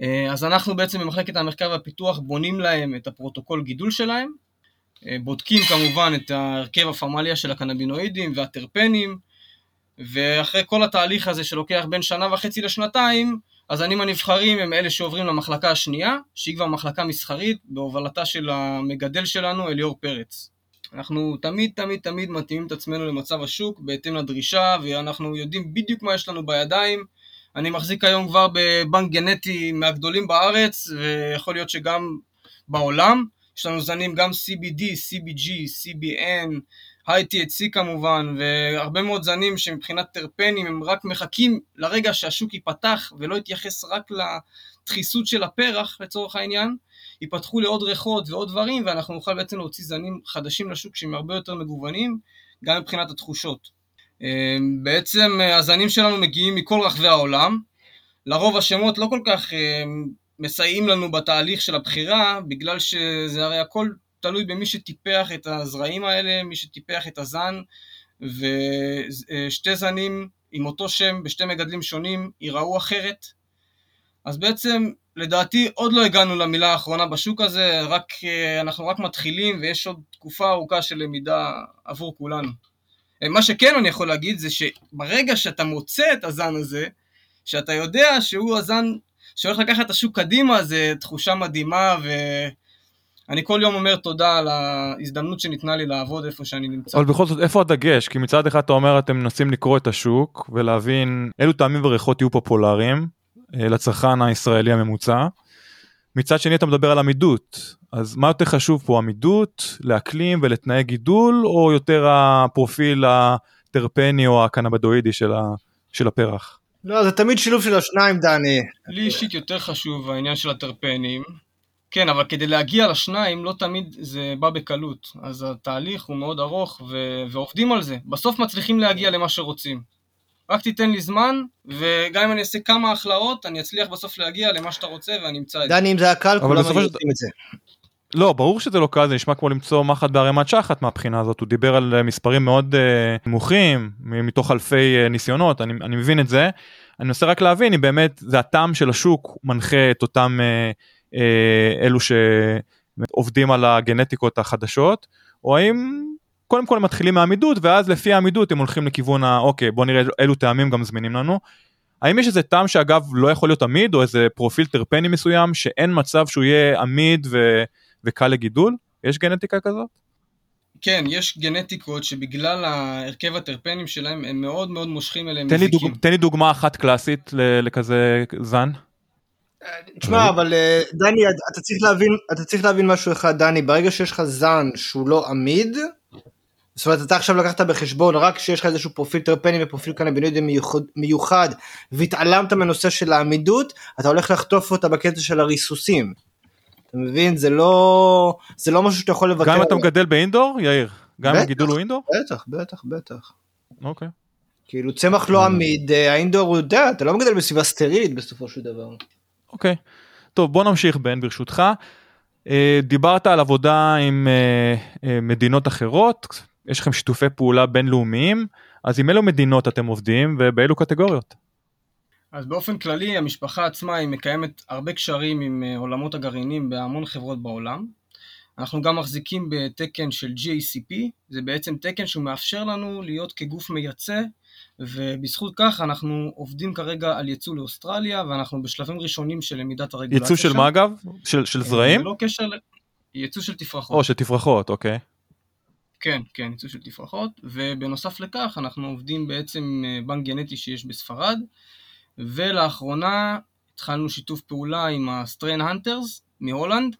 אה, אז אנחנו בעצם במחלקת המחקר והפיתוח בונים להם את הפרוטוקול גידול שלהם, אה, בודקים כמובן את ההרכב הפמליה של הקנבינואידים והטרפנים, ואחרי כל התהליך הזה שלוקח בין שנה וחצי לשנתיים, הזנים הנבחרים הם אלה שעוברים למחלקה השנייה, שהיא כבר מחלקה מסחרית, בהובלתה של המגדל שלנו, אליאור פרץ. אנחנו תמיד תמיד תמיד מתאימים את עצמנו למצב השוק בהתאם לדרישה, ואנחנו יודעים בדיוק מה יש לנו בידיים. אני מחזיק היום כבר בבנק גנטי מהגדולים בארץ, ויכול להיות שגם בעולם. יש לנו זנים גם CBD, CBG, CBN, high-THC כמובן, והרבה מאוד זנים שמבחינת טרפנים הם רק מחכים לרגע שהשוק ייפתח ולא יתייחס רק לדחיסות של הפרח לצורך העניין, ייפתחו לעוד ריחות ועוד דברים ואנחנו נוכל בעצם להוציא זנים חדשים לשוק שהם הרבה יותר מגוונים, גם מבחינת התחושות. אמ, בעצם אה, הזנים שלנו מגיעים מכל רחבי העולם, לרוב השמות לא כל כך אמ, מסייעים לנו בתהליך של הבחירה, בגלל שזה הרי הכל תלוי במי שטיפח את הזרעים האלה, מי שטיפח את הזן, ושתי זנים עם אותו שם בשתי מגדלים שונים ייראו אחרת. אז בעצם לדעתי עוד לא הגענו למילה האחרונה בשוק הזה, רק, אנחנו רק מתחילים ויש עוד תקופה ארוכה של למידה עבור כולנו. מה שכן אני יכול להגיד זה שברגע שאתה מוצא את הזן הזה, שאתה יודע שהוא הזן שהולך לקחת את השוק קדימה, זה תחושה מדהימה, ואני כל יום אומר תודה על ההזדמנות שניתנה לי לעבוד איפה שאני נמצא. אבל בכל זאת, איפה הדגש? כי מצד אחד אתה אומר אתם מנסים לקרוא את השוק ולהבין אילו טעמים וריחות יהיו פופולריים אה, לצרכן הישראלי הממוצע. מצד שני אתה מדבר על עמידות, אז מה יותר חשוב פה, עמידות, לאקלים ולתנאי גידול, או יותר הפרופיל הטרפני או הקנבדואידי של, ה, של הפרח? לא, זה תמיד שילוב של השניים, דני. לי אישית יותר חשוב העניין של הטרפנים. כן, אבל כדי להגיע לשניים לא תמיד זה בא בקלות. אז התהליך הוא מאוד ארוך ו- ועובדים על זה. בסוף מצליחים להגיע למה שרוצים. רק תיתן לי זמן, וגם אם אני אעשה כמה הכלאות, אני אצליח בסוף להגיע למה שאתה רוצה ואני אמצא את זה. דני, אם זה היה קל, כולם היו עושים את זה. לא, ברור שזה לא קל, זה נשמע כמו למצוא מחט בערימת שחת מהבחינה הזאת, הוא דיבר על אה, מספרים מאוד uh, נמוכים, מתוך אלפי uh, ניסיונות, אני, אני מבין את זה. אני מנסה רק להבין אם באמת זה הטעם של השוק מנחה את אותם uh, uh, אלו שעובדים על הגנטיקות החדשות, או האם קודם כל הם מתחילים מעמידות, ואז לפי העמידות הם הולכים לכיוון ה... אוקיי, בוא נראה אילו טעמים גם זמינים לנו. האם יש איזה טעם שאגב לא יכול להיות עמיד, או איזה פרופיל טרפני מסוים, שאין מצב שהוא יהיה עמיד ו... וקל לגידול? יש גנטיקה כזאת? כן, יש גנטיקות שבגלל ההרכב הטרפנים שלהם הם מאוד מאוד מושכים אליהם תן מזיקים. לי, דוג, תן לי דוגמה אחת קלאסית לכזה זן. תשמע, אבל אה, דני, אתה צריך, להבין, אתה צריך להבין משהו אחד, דני, ברגע שיש לך זן שהוא לא עמיד, זאת אומרת, אתה עכשיו לקחת בחשבון רק שיש לך איזשהו פרופיל טרפני ופרופיל קנבינואידי מיוחד, מיוחד והתעלמת מהנושא של העמידות, אתה הולך לחטוף אותה בקטע של הריסוסים. אתה מבין? זה לא, זה לא משהו שאתה יכול לבקר. גם אם אתה מגדל באינדור, יאיר? גם אם הגידול הוא אינדור? בטח, בטח, בטח. אוקיי. כאילו צמח לא עמיד, אה, האינדור הוא יודע, אתה לא מגדל בסביבה סטרילית בסופו של דבר. אוקיי. טוב, בוא נמשיך בן ברשותך. אה, דיברת על עבודה עם אה, מדינות אחרות, יש לכם שיתופי פעולה בינלאומיים, אז עם אילו מדינות אתם עובדים ובאילו קטגוריות? אז באופן כללי המשפחה עצמה היא מקיימת הרבה קשרים עם אה, עולמות הגרעינים בהמון חברות בעולם. אנחנו גם מחזיקים בתקן של GACP, זה בעצם תקן שהוא מאפשר לנו להיות כגוף מייצא, ובזכות כך אנחנו עובדים כרגע על ייצוא לאוסטרליה, ואנחנו בשלבים ראשונים של למידת הרגולציה ייצוא של מה אגב? של, של זרעים? לא קשר, ל... ייצוא של תפרחות. או של תפרחות, אוקיי. כן, כן, ייצוא של תפרחות, ובנוסף לכך אנחנו עובדים בעצם אה, בנק גנטי שיש בספרד, ולאחרונה התחלנו שיתוף פעולה עם ה Strain Hunters מהולנד,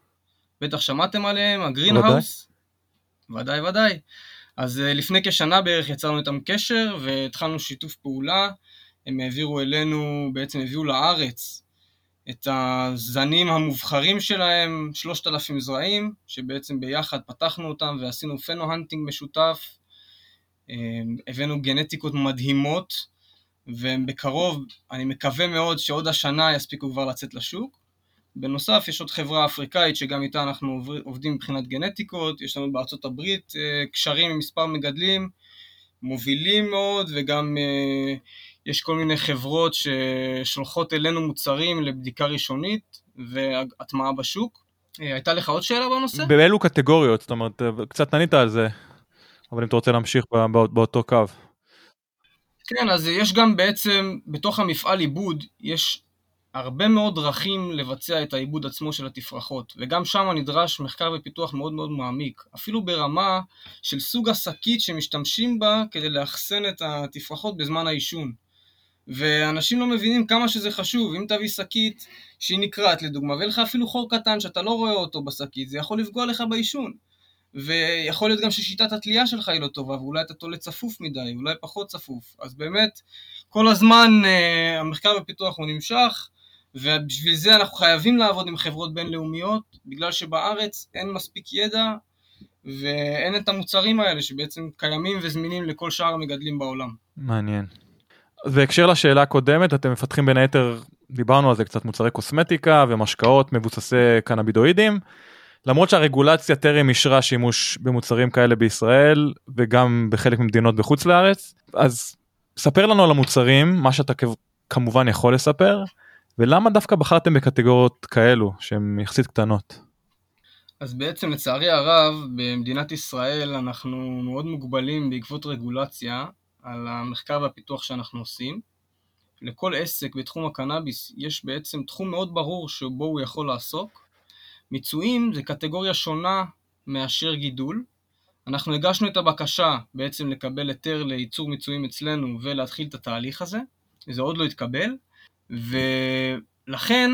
בטח שמעתם עליהם, ה Green House. ודאי ודאי. אז אה, לפני כשנה בערך יצרנו איתם קשר והתחלנו שיתוף פעולה, הם העבירו אלינו, בעצם הביאו לארץ את הזנים המובחרים שלהם, 3,000 זרעים, שבעצם ביחד פתחנו אותם ועשינו pheno-hunting משותף, אה, הבאנו גנטיקות מדהימות, ובקרוב, אני מקווה מאוד שעוד השנה יספיקו כבר לצאת לשוק. בנוסף, יש עוד חברה אפריקאית שגם איתה אנחנו עובדים מבחינת גנטיקות, יש לנו בארצות הברית אה, קשרים עם מספר מגדלים, מובילים מאוד, וגם אה, יש כל מיני חברות ששולחות אלינו מוצרים לבדיקה ראשונית והטמעה בשוק. אה, הייתה לך עוד שאלה בנושא? באילו קטגוריות? זאת אומרת, קצת ענית על זה, אבל אם אתה רוצה להמשיך באותו קו. כן, אז יש גם בעצם, בתוך המפעל עיבוד, יש הרבה מאוד דרכים לבצע את העיבוד עצמו של התפרחות, וגם שם נדרש מחקר ופיתוח מאוד מאוד מעמיק, אפילו ברמה של סוג השקית שמשתמשים בה כדי לאחסן את התפרחות בזמן העישון. ואנשים לא מבינים כמה שזה חשוב, אם תביא שקית שהיא נקרעת לדוגמה, ויהיה לך אפילו חור קטן שאתה לא רואה אותו בשקית, זה יכול לפגוע לך בעישון. ויכול להיות גם ששיטת התלייה שלך היא לא טובה, ואולי אתה תולה צפוף מדי, אולי פחות צפוף. אז באמת, כל הזמן uh, המחקר ופיתוח הוא נמשך, ובשביל זה אנחנו חייבים לעבוד עם חברות בינלאומיות, בגלל שבארץ אין מספיק ידע ואין את המוצרים האלה שבעצם קיימים וזמינים לכל שאר המגדלים בעולם. מעניין. בהקשר לשאלה הקודמת, אתם מפתחים בין היתר, דיברנו על זה קצת, מוצרי קוסמטיקה ומשקאות מבוססי קנאבידואידים. למרות שהרגולציה טרם אישרה שימוש במוצרים כאלה בישראל וגם בחלק ממדינות בחוץ לארץ, אז ספר לנו על המוצרים, מה שאתה כמובן יכול לספר, ולמה דווקא בחרתם בקטגוריות כאלו שהן יחסית קטנות? אז בעצם לצערי הרב במדינת ישראל אנחנו מאוד מוגבלים בעקבות רגולציה על המחקר והפיתוח שאנחנו עושים. לכל עסק בתחום הקנאביס יש בעצם תחום מאוד ברור שבו הוא יכול לעסוק. מיצויים זה קטגוריה שונה מאשר גידול. אנחנו הגשנו את הבקשה בעצם לקבל היתר לייצור מיצויים אצלנו ולהתחיל את התהליך הזה, זה עוד לא התקבל, ולכן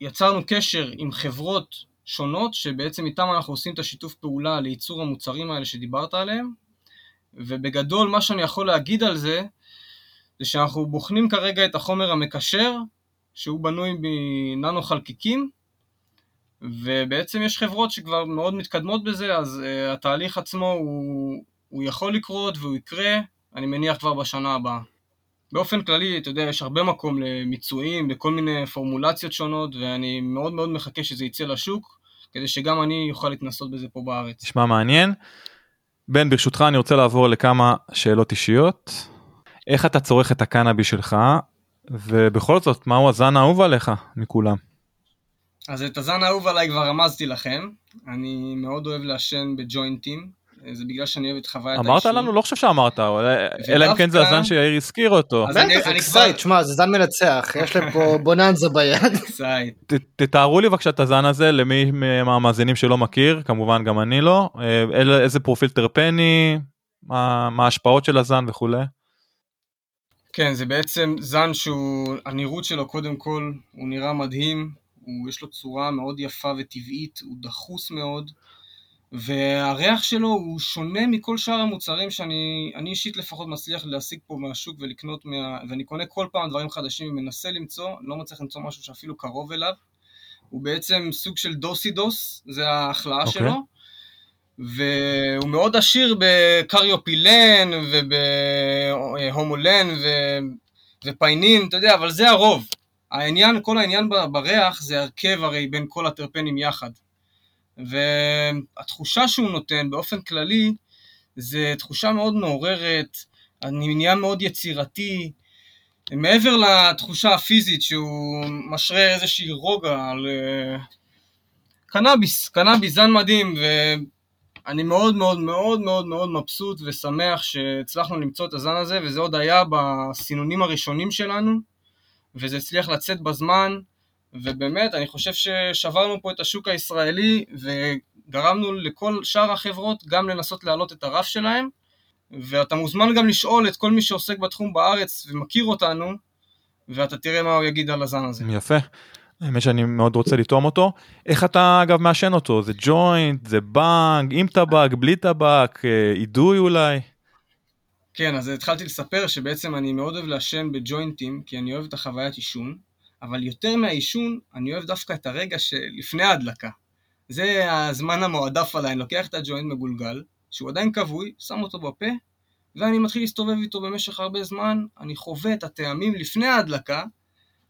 יצרנו קשר עם חברות שונות שבעצם איתם אנחנו עושים את השיתוף פעולה לייצור המוצרים האלה שדיברת עליהם, ובגדול מה שאני יכול להגיד על זה, זה שאנחנו בוחנים כרגע את החומר המקשר, שהוא בנוי מננו חלקיקים, ובעצם יש חברות שכבר מאוד מתקדמות בזה, אז uh, התהליך עצמו הוא, הוא יכול לקרות והוא יקרה, אני מניח כבר בשנה הבאה. באופן כללי, אתה יודע, יש הרבה מקום למיצויים בכל מיני פורמולציות שונות, ואני מאוד מאוד מחכה שזה יצא לשוק, כדי שגם אני אוכל להתנסות בזה פה בארץ. נשמע מעניין. בן, ברשותך אני רוצה לעבור לכמה שאלות אישיות. איך אתה צורך את הקנאביס שלך, ובכל זאת, מהו הזן האהוב עליך מכולם? אז את הזן האהוב עליי כבר רמזתי לכם, אני מאוד אוהב לעשן בג'וינטים, זה בגלל שאני אוהב את חוויית העישון. אמרת לנו? לא חושב שאמרת, אלא אם כן זה הזן שיאיר הזכיר אותו. בטח, Excite, שמע, זה זן מנצח, יש להם פה בוננזה ביד. תתארו לי בבקשה את הזן הזה למי מהמאזינים שלא מכיר, כמובן גם אני לא, אה, איזה פרופיל טרפני, מה ההשפעות של הזן וכולי. כן, זה בעצם זן שהוא, הנראות שלו קודם כל, הוא נראה מדהים, הוא, יש לו צורה מאוד יפה וטבעית, הוא דחוס מאוד. והריח שלו הוא שונה מכל שאר המוצרים שאני אני אישית לפחות מצליח להשיג פה מהשוק ולקנות, מה, ואני קונה כל פעם דברים חדשים ומנסה למצוא, לא מצליח למצוא משהו שאפילו קרוב אליו. הוא בעצם סוג של דוסי דוס, זה ההחלאה okay. אוקיי. שלו. והוא מאוד עשיר בקריופילן ובהומולן ו... ופיינין, אתה יודע, אבל זה הרוב. העניין, כל העניין בריח זה הרכב הרי בין כל הטרפנים יחד. והתחושה שהוא נותן באופן כללי זה תחושה מאוד מעוררת, אני נהיה מאוד יצירתי, מעבר לתחושה הפיזית שהוא משרה איזושהי רוגע על uh, קנאביס, קנאביס, זן מדהים, ואני מאוד מאוד מאוד מאוד מאוד מבסוט ושמח שהצלחנו למצוא את הזן הזה, וזה עוד היה בסינונים הראשונים שלנו, וזה הצליח לצאת בזמן, ובאמת, אני חושב ששברנו פה את השוק הישראלי וגרמנו לכל שאר החברות גם לנסות להעלות את הרף שלהם, ואתה מוזמן גם לשאול את כל מי שעוסק בתחום בארץ ומכיר אותנו, ואתה תראה מה הוא יגיד על הזן הזה. יפה. האמת שאני מאוד רוצה לטעום אותו. איך אתה אגב מעשן אותו? זה ג'וינט, זה בנג, עם טבק, בלי טבק, אה, אידוי אולי? כן, אז התחלתי לספר שבעצם אני מאוד אוהב לעשן בג'וינטים, כי אני אוהב את החוויית עישון. אבל יותר מהעישון, אני אוהב דווקא את הרגע שלפני ההדלקה. זה הזמן המועדף עליי, אני לוקח את הג'וינט מגולגל, שהוא עדיין כבוי, שם אותו בפה, ואני מתחיל להסתובב איתו במשך הרבה זמן, אני חווה את הטעמים לפני ההדלקה,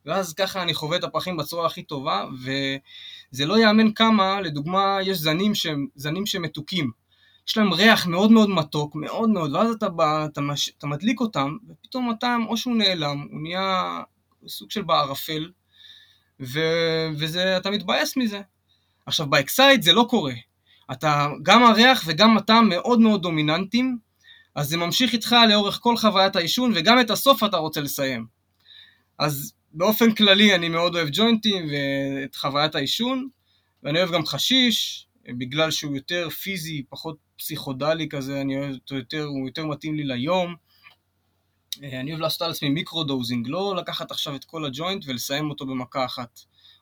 ואז ככה אני חווה את הפחים בצורה הכי טובה, וזה לא ייאמן כמה, לדוגמה, יש זנים שהם זנים שמתוקים. יש להם ריח מאוד מאוד מתוק, מאוד מאוד, ואז אתה, בא, אתה, מש, אתה מדליק אותם, ופתאום הטעם או שהוא נעלם, הוא נהיה סוג של בערפל, ו... וזה, אתה מתבאס מזה. עכשיו, ב Excite זה לא קורה. אתה, גם הריח וגם הטעם מאוד מאוד דומיננטיים, אז זה ממשיך איתך לאורך כל חוויית העישון, וגם את הסוף אתה רוצה לסיים. אז באופן כללי אני מאוד אוהב ג'וינטים ואת חוויית העישון, ואני אוהב גם חשיש, בגלל שהוא יותר פיזי, פחות פסיכודלי כזה, אני אוהב אותו יותר, הוא יותר מתאים לי ליום. אה, אני אוהב לעשות על עצמי micro-dosing, לא לקחת עכשיו את כל הג'וינט ולסיים אותו במכה אחת.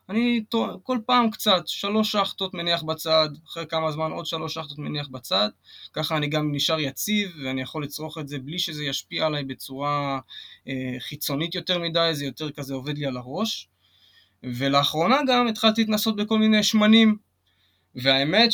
אני כל פעם קצת, שלוש שחטות מניח בצד, אחרי כמה זמן עוד שלוש שחטות מניח בצד, ככה אני גם נשאר יציב ואני יכול לצרוך את זה בלי שזה ישפיע עליי בצורה אה, חיצונית יותר מדי, זה יותר כזה עובד לי על הראש. ולאחרונה גם התחלתי להתנסות בכל מיני שמנים, והאמת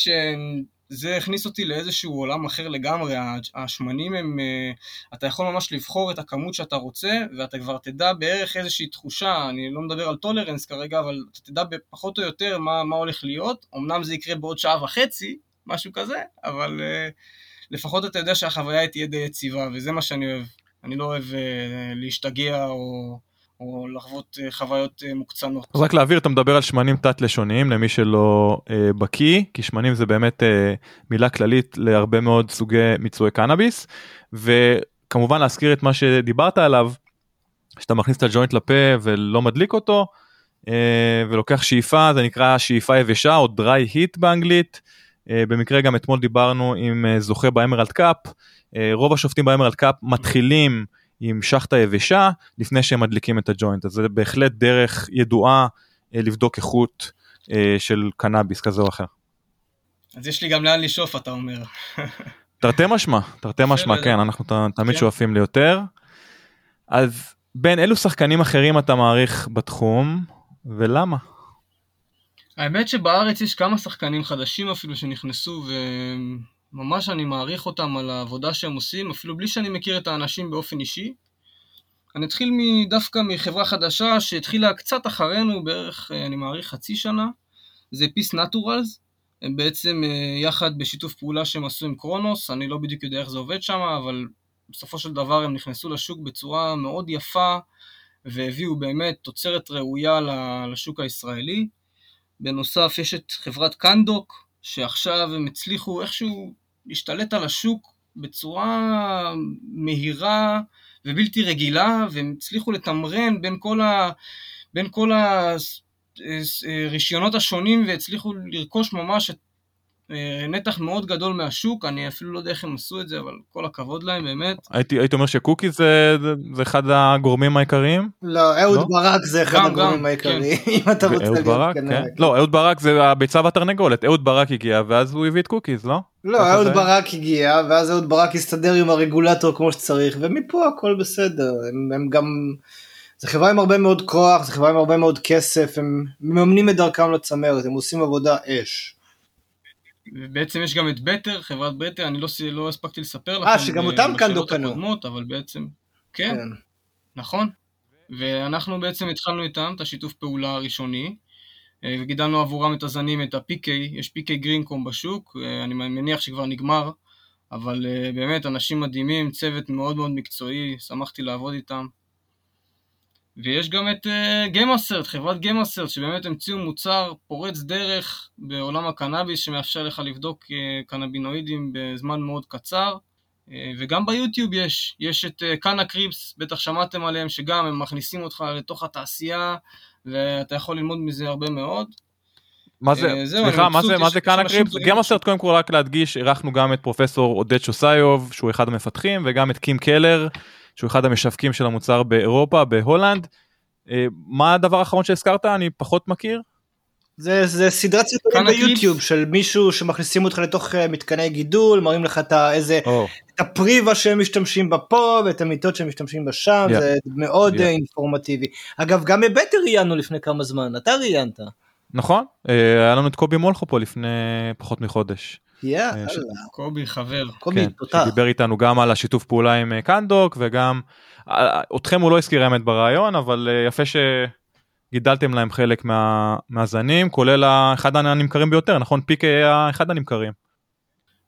זה הכניס אותי לאיזשהו עולם אחר לגמרי, השמנים הם, אה, אתה יכול ממש לבחור את הכמות שאתה רוצה, ואתה כבר תדע בערך איזושהי תחושה, אני לא מדבר על טולרנס כרגע, אבל אתה תדע פחות או יותר מה, מה הולך להיות, אמנם זה יקרה בעוד שעה וחצי, משהו כזה, אבל uh, לפחות אתה יודע שהחוויה תהיה די יציבה, וזה מה שאני אוהב. אני לא אוהב uh, להשתגע או... או לחוות אה, חוויות אה, מוקצנות. אז רק להעביר, אתה מדבר על שמנים תת-לשוניים למי שלא אה, בקיא, כי שמנים זה באמת אה, מילה כללית להרבה מאוד סוגי מיצועי קנאביס, וכמובן להזכיר את מה שדיברת עליו, שאתה מכניס את הג'וינט לפה ולא מדליק אותו, אה, ולוקח שאיפה, זה נקרא שאיפה יבשה או dry hit באנגלית. אה, במקרה גם אתמול דיברנו עם אה, זוכה ב Emerald Cup, רוב השופטים ב Emerald Cup מתחילים עם שחטה יבשה לפני שהם מדליקים את הג'וינט, אז זה בהחלט דרך ידועה לבדוק איכות של קנאביס כזה או אחר. אז יש לי גם לאן לשאוף אתה אומר. תרתי משמע, תרתי משמע, כן, אנחנו תמיד כן. שואפים ליותר. אז בין אילו שחקנים אחרים אתה מעריך בתחום, ולמה? האמת שבארץ יש כמה שחקנים חדשים אפילו שנכנסו וממש אני מעריך אותם על העבודה שהם עושים, אפילו בלי שאני מכיר את האנשים באופן אישי. אני אתחיל דווקא מחברה חדשה שהתחילה קצת אחרינו, בערך, אני מעריך חצי שנה, זה פיס נטורלס, הם בעצם אה, יחד בשיתוף פעולה שהם עשו עם קרונוס, אני לא בדיוק יודע איך זה עובד שם, אבל בסופו של דבר הם נכנסו לשוק בצורה מאוד יפה, והביאו באמת תוצרת ראויה לשוק הישראלי. בנוסף יש את חברת קנדוק, שעכשיו הם הצליחו איכשהו להשתלט על השוק בצורה מהירה ובלתי רגילה, והם הצליחו לתמרן בין כל, ה... בין כל הרישיונות השונים והצליחו לרכוש ממש את אה, נתח מאוד גדול מהשוק, אני אפילו לא יודע איך הם עשו את זה, אבל כל הכבוד להם באמת. הייתי, הייתי אומר שקוקי זה, זה, אחד הגורמים העיקריים? לא, אהוד לא? ברק זה אחד גם, הגורמים גם, העיקריים, כן. אם אתה רוצה להיות ברק, כן. כן. לא, אהוד ברק זה הביצה והתרנגולת, אהוד ברק הגיע ואז הוא הביא את קוקיז, לא? לא, אהוד זה... ברק הגיע, ואז אהוד ברק הסתדר עם הרגולטור כמו שצריך, ומפה הכל בסדר, הם, הם גם... זה חברה עם הרבה מאוד כוח, זה חברה עם הרבה מאוד כסף, הם מממנים את דרכם לצמרת, הם עושים עבודה אש. בעצם יש גם את בטר, חברת בטר, אני לא, לא הספקתי לספר לכם. אה, שגם אותם קנדו קנו. אבל בעצם, כן, כן, נכון. ואנחנו בעצם התחלנו איתם את השיתוף פעולה הראשוני, אה, וגידלנו עבורם את הזנים, את ה-PK, יש PK גרינקום בשוק, אה, אני מניח שכבר נגמר, אבל אה, באמת אנשים מדהימים, צוות מאוד מאוד מקצועי, שמחתי לעבוד איתם. ויש גם את גיימאסרט, uh, חברת גיימאסרט, שבאמת המציאו מוצר פורץ דרך בעולם הקנאביס, שמאפשר לך לבדוק uh, קנבינואידים בזמן מאוד קצר. Uh, וגם ביוטיוב יש, יש את uh, קאנה קריפס, בטח שמעתם עליהם, שגם הם מכניסים אותך לתוך התעשייה, ואתה יכול ללמוד מזה הרבה מאוד. מה זה, סליחה, מה זה, מה זה קאנה קריפס? גיימאסרט קודם כל רק להדגיש, אירחנו גם את פרופסור עודד שוסיוב, שהוא אחד המפתחים, וגם את קים קלר. שהוא אחד המשווקים של המוצר באירופה, בהולנד. אה, מה הדבר האחרון שהזכרת? אני פחות מכיר. זה, זה סדרת סרטונים ביוטיוב של מישהו שמכניסים אותך לתוך אה, מתקני גידול, מראים לך את, איזה, oh. את הפריבה שהם משתמשים בה פה ואת המיטות שהם משתמשים בה שם, yeah. זה מאוד yeah. אה, אינפורמטיבי. אגב, גם בבטר ראיינו לפני כמה זמן, אתה ראיינת. נכון, היה לנו את קובי מולכו פה לפני פחות מחודש. יאללה. קובי חבר. קובי כן, תותח. שדיבר איתנו גם על השיתוף פעולה עם אה, קנדוק וגם אה, אתכם הוא לא הזכיר האמת ברעיון אבל אה, יפה שגידלתם להם חלק מה, מהזנים כולל אחד הנמכרים ביותר נכון פיקי היה אחד הנמכרים.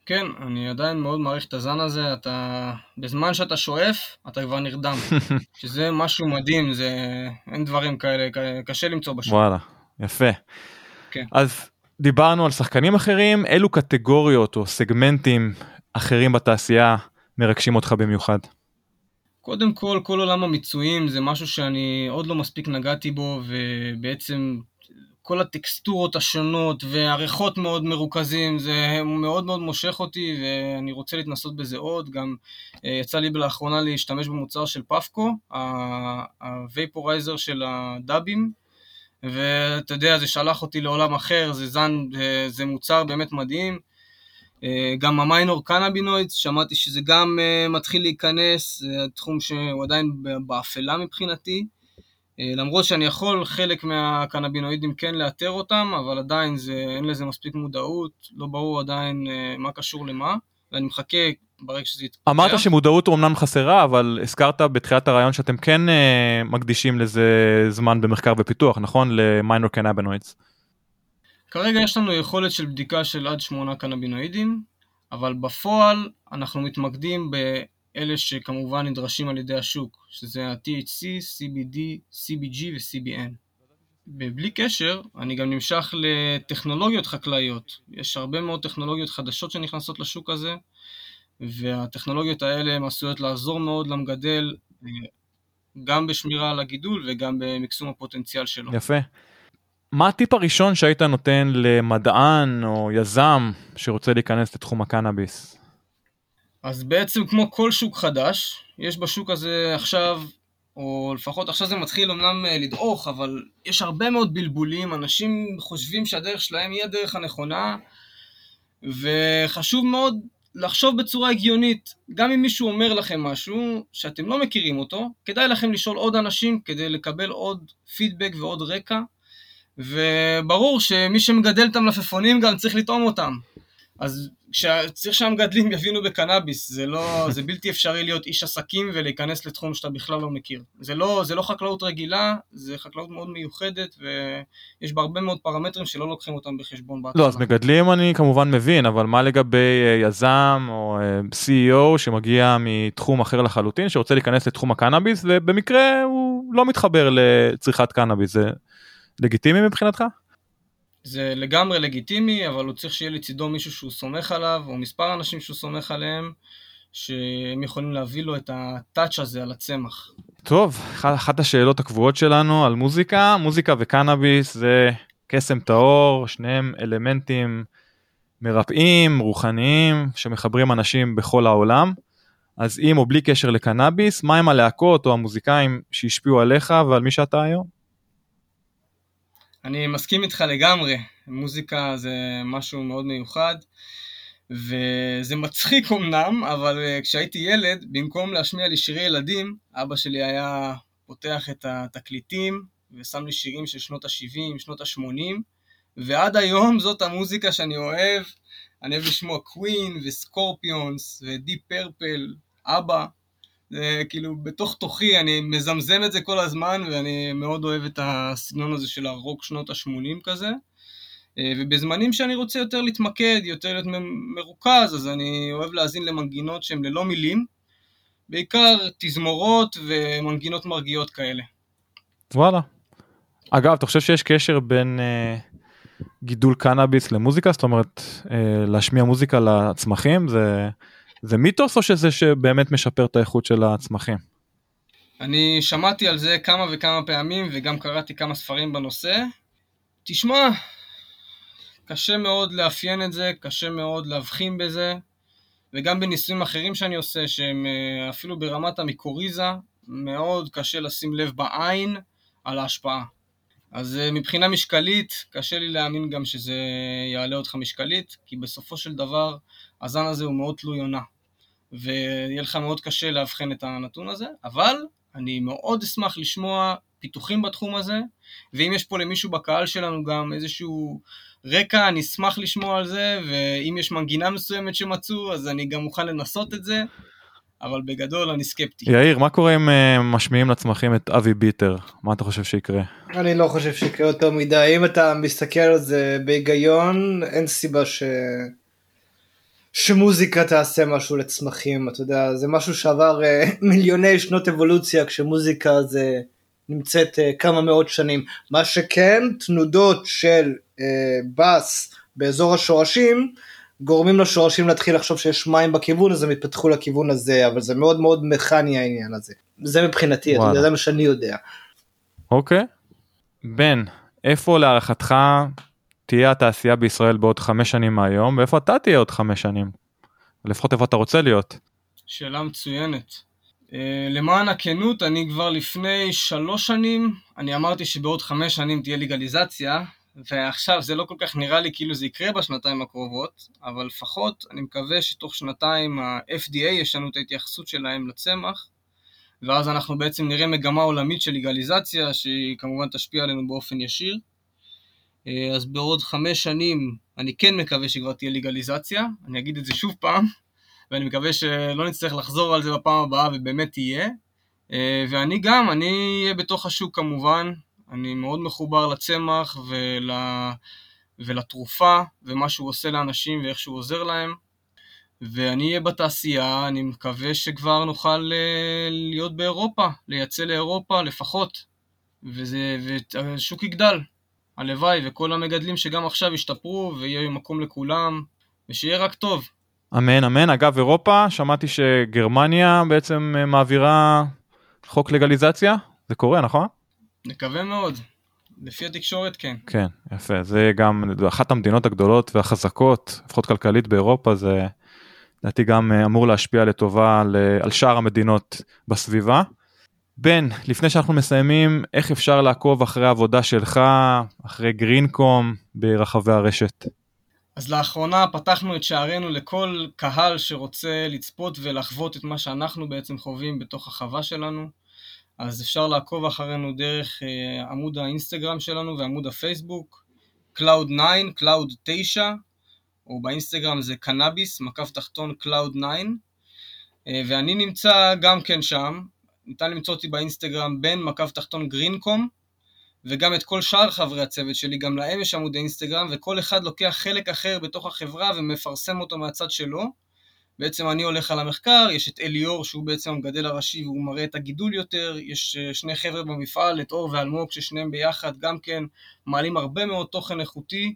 כן, אני עדיין מאוד מעריך את הזן הזה, אתה, בזמן שאתה שואף, אתה כבר נרדם, שזה משהו מדהים, זה, אין דברים כאלה, קשה למצוא בשוק. וואלה, יפה. כן. אז דיברנו על שחקנים אחרים, אילו קטגוריות או סגמנטים אחרים בתעשייה מרגשים אותך במיוחד? קודם כל, כל עולם המיצויים זה משהו שאני עוד לא מספיק נגעתי בו, ובעצם כל הטקסטורות השונות והריחות מאוד מרוכזים, זה מאוד מאוד מושך אותי ואני רוצה להתנסות בזה עוד. גם אה, יצא לי לאחרונה להשתמש במוצר של פאפקו, ה vaporizer של הדאבים, ואתה יודע, זה שלח אותי לעולם אחר, זה זן, זה מוצר באמת מדהים. אה, גם ה minor cannabinoid, שמעתי שזה גם אה, מתחיל להיכנס, זה תחום שהוא עדיין באפלה מבחינתי. אה, למרות שאני יכול חלק מהקנאבינואידים כן לאתר אותם, אבל עדיין זה, אין לזה מספיק מודעות, לא ברור עדיין מה קשור למה, ואני מחכה ברגע שזה יתפתח. אמרת שמודעות אומנם חסרה, אבל הזכרת בתחילת הרעיון שאתם כן uh, מקדישים לזה זמן במחקר ופיתוח, נכון? למיינור קנאבינואידס. כרגע יש לנו יכולת של בדיקה של עד שמונה קנאבינואידים, אבל בפועל אנחנו מתמקדים באלה שכמובן נדרשים על ידי השוק, שזה ה-THC, CBD, CBG ו-CBN. ובלי קשר, אני גם נמשך לטכנולוגיות חקלאיות. יש הרבה מאוד טכנולוגיות חדשות שנכנסות לשוק הזה, והטכנולוגיות האלה הן עשויות לעזור מאוד למגדל, גם בשמירה על הגידול וגם במקסום הפוטנציאל שלו. יפה. מה הטיפ הראשון שהיית נותן למדען או יזם שרוצה להיכנס לתחום הקנאביס? אז בעצם כמו כל שוק חדש, יש בשוק הזה עכשיו, או לפחות עכשיו זה מתחיל אמנם אה, לדעוך, אבל יש הרבה מאוד בלבולים, אנשים חושבים שהדרך שלהם היא הדרך הנכונה, וחשוב מאוד לחשוב בצורה הגיונית. גם אם מישהו אומר לכם משהו שאתם לא מכירים אותו, כדאי לכם לשאול עוד אנשים כדי לקבל עוד פידבק ועוד רקע. וברור שמי שמגדל את המלפפונים גם צריך לטעום אותם. אז צריך שהמגדלים יבינו בקנאביס, זה, לא, זה בלתי אפשרי להיות איש עסקים ולהיכנס לתחום שאתה בכלל לא מכיר. זה לא, זה לא חקלאות רגילה, זה חקלאות מאוד מיוחדת, ויש בה הרבה מאוד פרמטרים שלא לוקחים אותם בחשבון. לא, אז מגדלים אני כמובן מבין, אבל מה לגבי אה, יזם או אה, CEO שמגיע מתחום אחר לחלוטין, שרוצה להיכנס לתחום הקנאביס, ובמקרה הוא לא מתחבר לצריכת קנאביס, זה לגיטימי מבחינתך? זה לגמרי לגיטימי, אבל הוא צריך שיהיה לצידו מישהו שהוא סומך עליו, או מספר אנשים שהוא סומך עליהם, שהם יכולים להביא לו את הטאץ' הזה על הצמח. טוב, אחת השאלות הקבועות שלנו על מוזיקה, מוזיקה וקנאביס זה קסם טהור, שניהם אלמנטים מרפאים, רוחניים, שמחברים אנשים בכל העולם. אז עם או בלי קשר לקנאביס, מהם הלהקות או המוזיקאים שהשפיעו עליך ועל מי שאתה היום? אני מסכים איתך לגמרי, מוזיקה זה משהו מאוד מיוחד, וזה מצחיק אמנם, אבל אה, כשהייתי ילד, במקום להשמיע לי שירי ילדים, אבא שלי היה פותח את התקליטים ושם לי שירים של שנות ה-70, שנות ה-80, ועד היום זאת המוזיקה שאני אוהב. אני אוהב לשמוע קווין וסקורפיונס ודיפ פרפל, אבא. זה כאילו בתוך תוכי, אני מזמזם את זה כל הזמן, ואני מאוד אוהב את הסגנון הזה של הרוק שנות ה-80 כזה. אה, ובזמנים שאני רוצה יותר להתמקד, יותר להיות מרוכז, אז אני אוהב להאזין למנגינות שהן ללא מילים, בעיקר תזמורות ומנגינות מרגיעות כאלה. וואלה. אגב, אתה חושב שיש קשר בין אה, גידול קנאביס למוזיקה? זאת אומרת, אה, להשמיע מוזיקה לצמחים זה... זה מיתוס או שזה שבאמת משפר את האיכות של הצמחים? אני שמעתי על זה כמה וכמה פעמים וגם קראתי כמה ספרים בנושא. תשמע, קשה מאוד לאפיין את זה, קשה מאוד להבחין בזה, וגם בניסויים אחרים שאני עושה, שהם אה, אפילו ברמת המיקוריזה, מאוד קשה לשים לב בעין על ההשפעה. אז אה, מבחינה משקלית, קשה לי להאמין גם שזה יעלה אותך משקלית, כי בסופו של דבר הזן הזה הוא מאוד תלוי עונה. ויהיה לך מאוד קשה לאבחן את הנתון הזה, אבל אני מאוד אשמח לשמוע פיתוחים בתחום הזה, ואם יש פה למישהו בקהל שלנו גם איזשהו רקע, אני אשמח לשמוע על זה, ואם יש מנגינה מסוימת שמצאו, אז אני גם מוכן לנסות את זה, אבל בגדול אני סקפטי. יאיר, מה קורה אם uh, משמיעים לצמחים את אבי ביטר? מה אתה חושב שיקרה? אני לא חושב שיקרה יותר מדי, אם אתה מסתכל על זה בהיגיון, אין סיבה ש... שמוזיקה תעשה משהו לצמחים, אתה יודע, זה משהו שעבר uh, מיליוני שנות אבולוציה, כשמוזיקה זה נמצאת uh, כמה מאות שנים. מה שכן, תנודות של uh, בס באזור השורשים, גורמים לשורשים להתחיל לחשוב שיש מים בכיוון, אז הם יתפתחו לכיוון הזה, אבל זה מאוד מאוד מכני העניין הזה. זה מבחינתי, אתה יודע, זה מה שאני יודע. אוקיי. בן, איפה להערכתך תהיה התעשייה בישראל בעוד חמש שנים מהיום, ואיפה אתה תהיה עוד חמש שנים? לפחות איפה אתה רוצה להיות? שאלה מצוינת. Uh, למען הכנות, אני כבר לפני שלוש שנים, אני אמרתי שבעוד חמש שנים תהיה לגליזציה, ועכשיו זה לא כל כך נראה לי כאילו זה יקרה בשנתיים הקרובות, אבל לפחות אני מקווה שתוך שנתיים ה-FDA יש לנו את ההתייחסות שלהם לצמח, ואז אנחנו בעצם נראה מגמה עולמית של לגליזציה, שהיא כמובן תשפיע עלינו באופן ישיר. אה, אז בעוד חמש שנים אני כן מקווה שכבר תהיה לגליזציה, אני אגיד את זה שוב פעם, ואני מקווה שלא נצטרך לחזור על זה בפעם הבאה ובאמת תהיה. אה, ואני גם, אני אהיה בתוך השוק כמובן, אני מאוד מחובר לצמח ול... ולתרופה ומה שהוא עושה לאנשים ואיך שהוא עוזר להם. ואני אהיה בתעשייה, אני מקווה שכבר נוכל אה, להיות באירופה, לייצא לאירופה לפחות, וזה, והשוק יגדל. הלוואי, וכל המגדלים שגם עכשיו ישתפרו ויהיה מקום לכולם, ושיהיה רק טוב. אמן, אמן. אגב, אירופה, שמעתי שגרמניה בעצם אה, מעבירה חוק לגליזציה? זה קורה, נכון? נקווה מאוד. לפי התקשורת כן. כן, יפה. זה גם אחת המדינות הגדולות והחזקות, לפחות כלכלית באירופה, זה לדעתי גם אה, אמור להשפיע לטובה על, על שאר המדינות בסביבה. בן, לפני שאנחנו מסיימים, איך אפשר לעקוב אחרי העבודה שלך, אחרי גרינקום ברחבי הרשת? אז לאחרונה פתחנו את שערינו לכל קהל שרוצה לצפות ולחוות את מה שאנחנו בעצם חווים בתוך החווה שלנו. אז אפשר לעקוב אחרינו דרך uh, עמוד האינסטגרם שלנו ועמוד הפייסבוק, Cloud 9, Cloud 9, או באינסטגרם זה קנאביס, מקף תחתון Cloud 9, uh, ואני נמצא גם כן שם, ניתן למצוא אותי באינסטגרם בין מקף תחתון גרינקום, וגם את כל שאר חברי הצוות שלי, גם להם יש עמוד אינסטגרם, וכל אחד לוקח חלק אחר בתוך החברה ומפרסם אותו מהצד שלו. בעצם אני הולך על המחקר, יש את אליאור שהוא בעצם המגדל הראשי והוא מראה את הגידול יותר, יש אה, שני חבר'ה במפעל, את אור ואלמוג, ששניהם ביחד גם כן מעלים הרבה מאוד תוכן איכותי,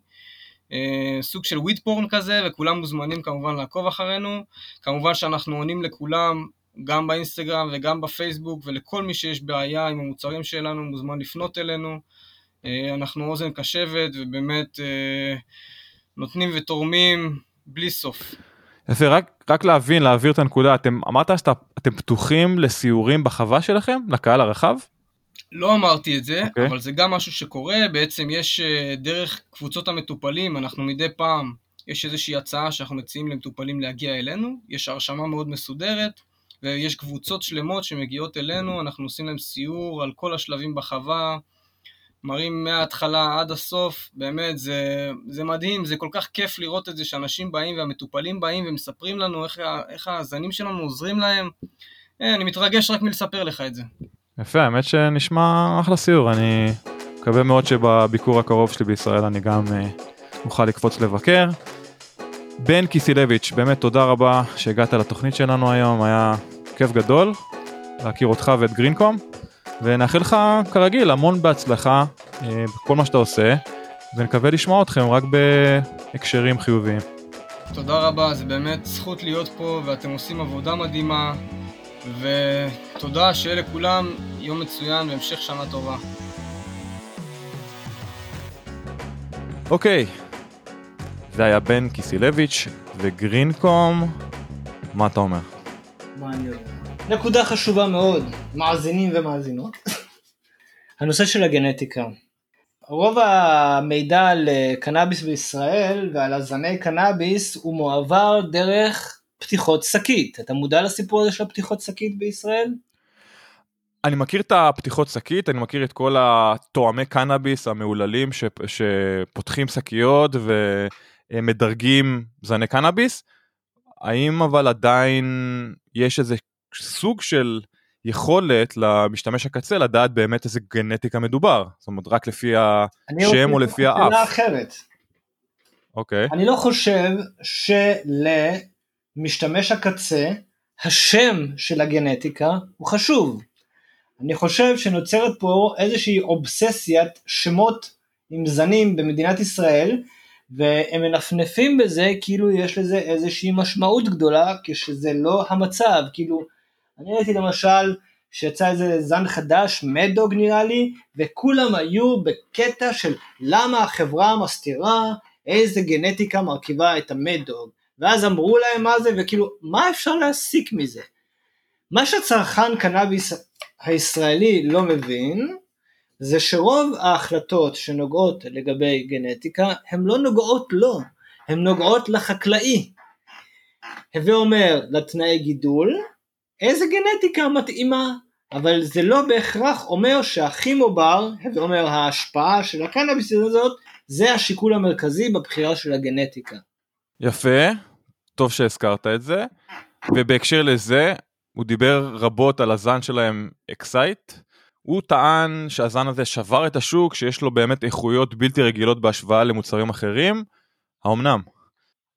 אה, סוג של וויד פורן כזה, וכולם מוזמנים כמובן לעקוב אחרינו. כמובן שאנחנו עונים לכולם, גם באינסטגרם וגם בפייסבוק, ולכל מי שיש בעיה עם המוצרים שלנו מוזמן לפנות אלינו. אה, אנחנו אוזן קשבת ובאמת נותנים ותורמים בלי סוף. יפה, רק, רק להבין, להעביר את הנקודה, אתם אמרת שאתם פתוחים לסיורים בחווה שלכם, לקהל הרחב? לא אמרתי את זה, okay. אוקיי. אבל זה גם משהו שקורה, בעצם יש אה, דרך קבוצות המטופלים, אנחנו מדי פעם, יש איזושהי הצעה שאנחנו מציעים למטופלים להגיע אלינו, יש הרשמה מאוד מסודרת, ויש קבוצות שלמות שמגיעות אלינו, אנחנו עושים להם סיור על כל השלבים בחווה, מראים מההתחלה עד הסוף, באמת, זה, זה מדהים, זה כל כך כיף לראות את זה שאנשים באים והמטופלים באים ומספרים לנו איך, איך הזנים שלנו עוזרים להם. אה, אני מתרגש רק מלספר לך את זה. יפה, האמת שנשמע אחלה סיור, אני מקווה מאוד שבביקור הקרוב שלי בישראל אני גם אה, אוכל לקפוץ לבקר. בן קיסילביץ', באמת תודה רבה שהגעת לתוכנית שלנו היום, היה כיף גדול להכיר אותך ואת גרינקום. ונאחל לך כרגיל המון בהצלחה אה, בכל מה שאתה עושה, ונקווה לשמוע אתכם רק בהקשרים חיוביים. תודה רבה, זה באמת זכות להיות פה, ואתם עושים עבודה מדהימה, ותודה, שיהיה לכולם יום מצוין והמשך שנה טובה. אוקיי, זה היה בן קיסילביץ' וגרינקום, מה אתה אומר? מה אני אומר? נקודה חשובה מאוד, מאזינים ומאזינות. הנושא של הגנטיקה. רוב המידע על אה, קנאביס בישראל ועל הזני קנאביס הוא מועבר דרך פתיחות שקית. אתה מודע לסיפור הזה של הפתיחות שקית בישראל? אני מכיר את הפתיחות שקית, אני מכיר את כל התואמי קנאביס המהוללים ש... שפותחים שקיות ומדרגים זני קנאביס. האם אבל עדיין יש איזה סוג של יכולת למשתמש הקצה לדעת באמת איזה גנטיקה מדובר, זאת אומרת רק לפי השם או לפי האף. אני אחרת. אוקיי. אני לא חושב שלמשתמש הקצה השם של הגנטיקה הוא חשוב. אני חושב שנוצרת פה איזושהי אובססיית שמות עם זנים במדינת ישראל והם מנפנפים בזה כאילו יש לזה איזושהי משמעות גדולה כשזה לא המצב כאילו אני ראיתי למשל שיצא איזה זן חדש, מדוג נראה לי, וכולם היו בקטע של למה החברה מסתירה איזה גנטיקה מרכיבה את המדוג, ואז אמרו להם מה זה, וכאילו, מה אפשר להסיק מזה? מה שצרכן קנאביס הישראלי לא מבין, זה שרוב ההחלטות שנוגעות לגבי גנטיקה, הן לא נוגעות לו, הן נוגעות לחקלאי. הווה אומר לתנאי גידול, איזה גנטיקה מתאימה, אבל זה לא בהכרח אומר שהכימו בר, זה אומר ההשפעה של הקנאביס הזאת, זה השיקול המרכזי בבחירה של הגנטיקה. יפה, טוב שהזכרת את זה, ובהקשר לזה, הוא דיבר רבות על הזן שלהם Excite, הוא טען שהזן הזה שבר את השוק, שיש לו באמת איכויות בלתי רגילות בהשוואה למוצרים אחרים, האומנם?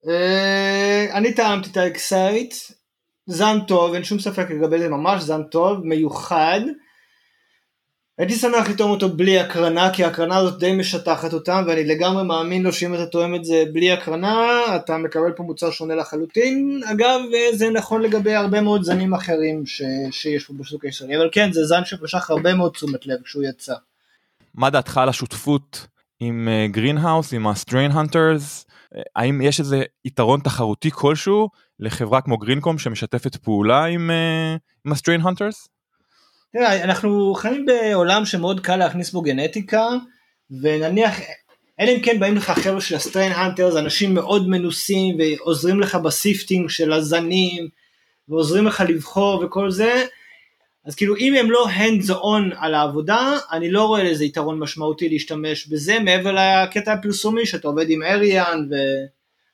אה, אני טעמתי את ה Excite, זן טוב, אין שום ספק לגבי זה ממש זן טוב, מיוחד. הייתי שמח לטעום אותו בלי הקרנה, כי ההקרנה הזאת די משטחת אותם, ואני לגמרי מאמין לו שאם אתה טועם את זה בלי הקרנה, אתה מקבל פה מוצר שונה לחלוטין. אגב, זה נכון לגבי הרבה מאוד זנים אחרים ש... שיש פה בשוק הישראלי, אבל כן, זה זן שמשך הרבה מאוד תשומת לב כשהוא יצא. מה דעתך על השותפות עם גרינהאוס, עם ה-strain hunters? האם יש איזה יתרון תחרותי כלשהו לחברה כמו גרינקום שמשתפת פעולה עם, ה-strain hunters? תראה, אנחנו חיים בעולם שמאוד קל להכניס בו גנטיקה, ונניח, אלא אם כן באים לך חבר'ה של ה Strain Hunters, אנשים מאוד מנוסים ועוזרים לך ב sifting של הזנים, ועוזרים לך לבחור וכל זה, אז כאילו אם הם לא hands on על העבודה, אני לא רואה איזה יתרון משמעותי להשתמש בזה, מעבר לקטע הפרסומי שאתה עובד עם אריאן ו...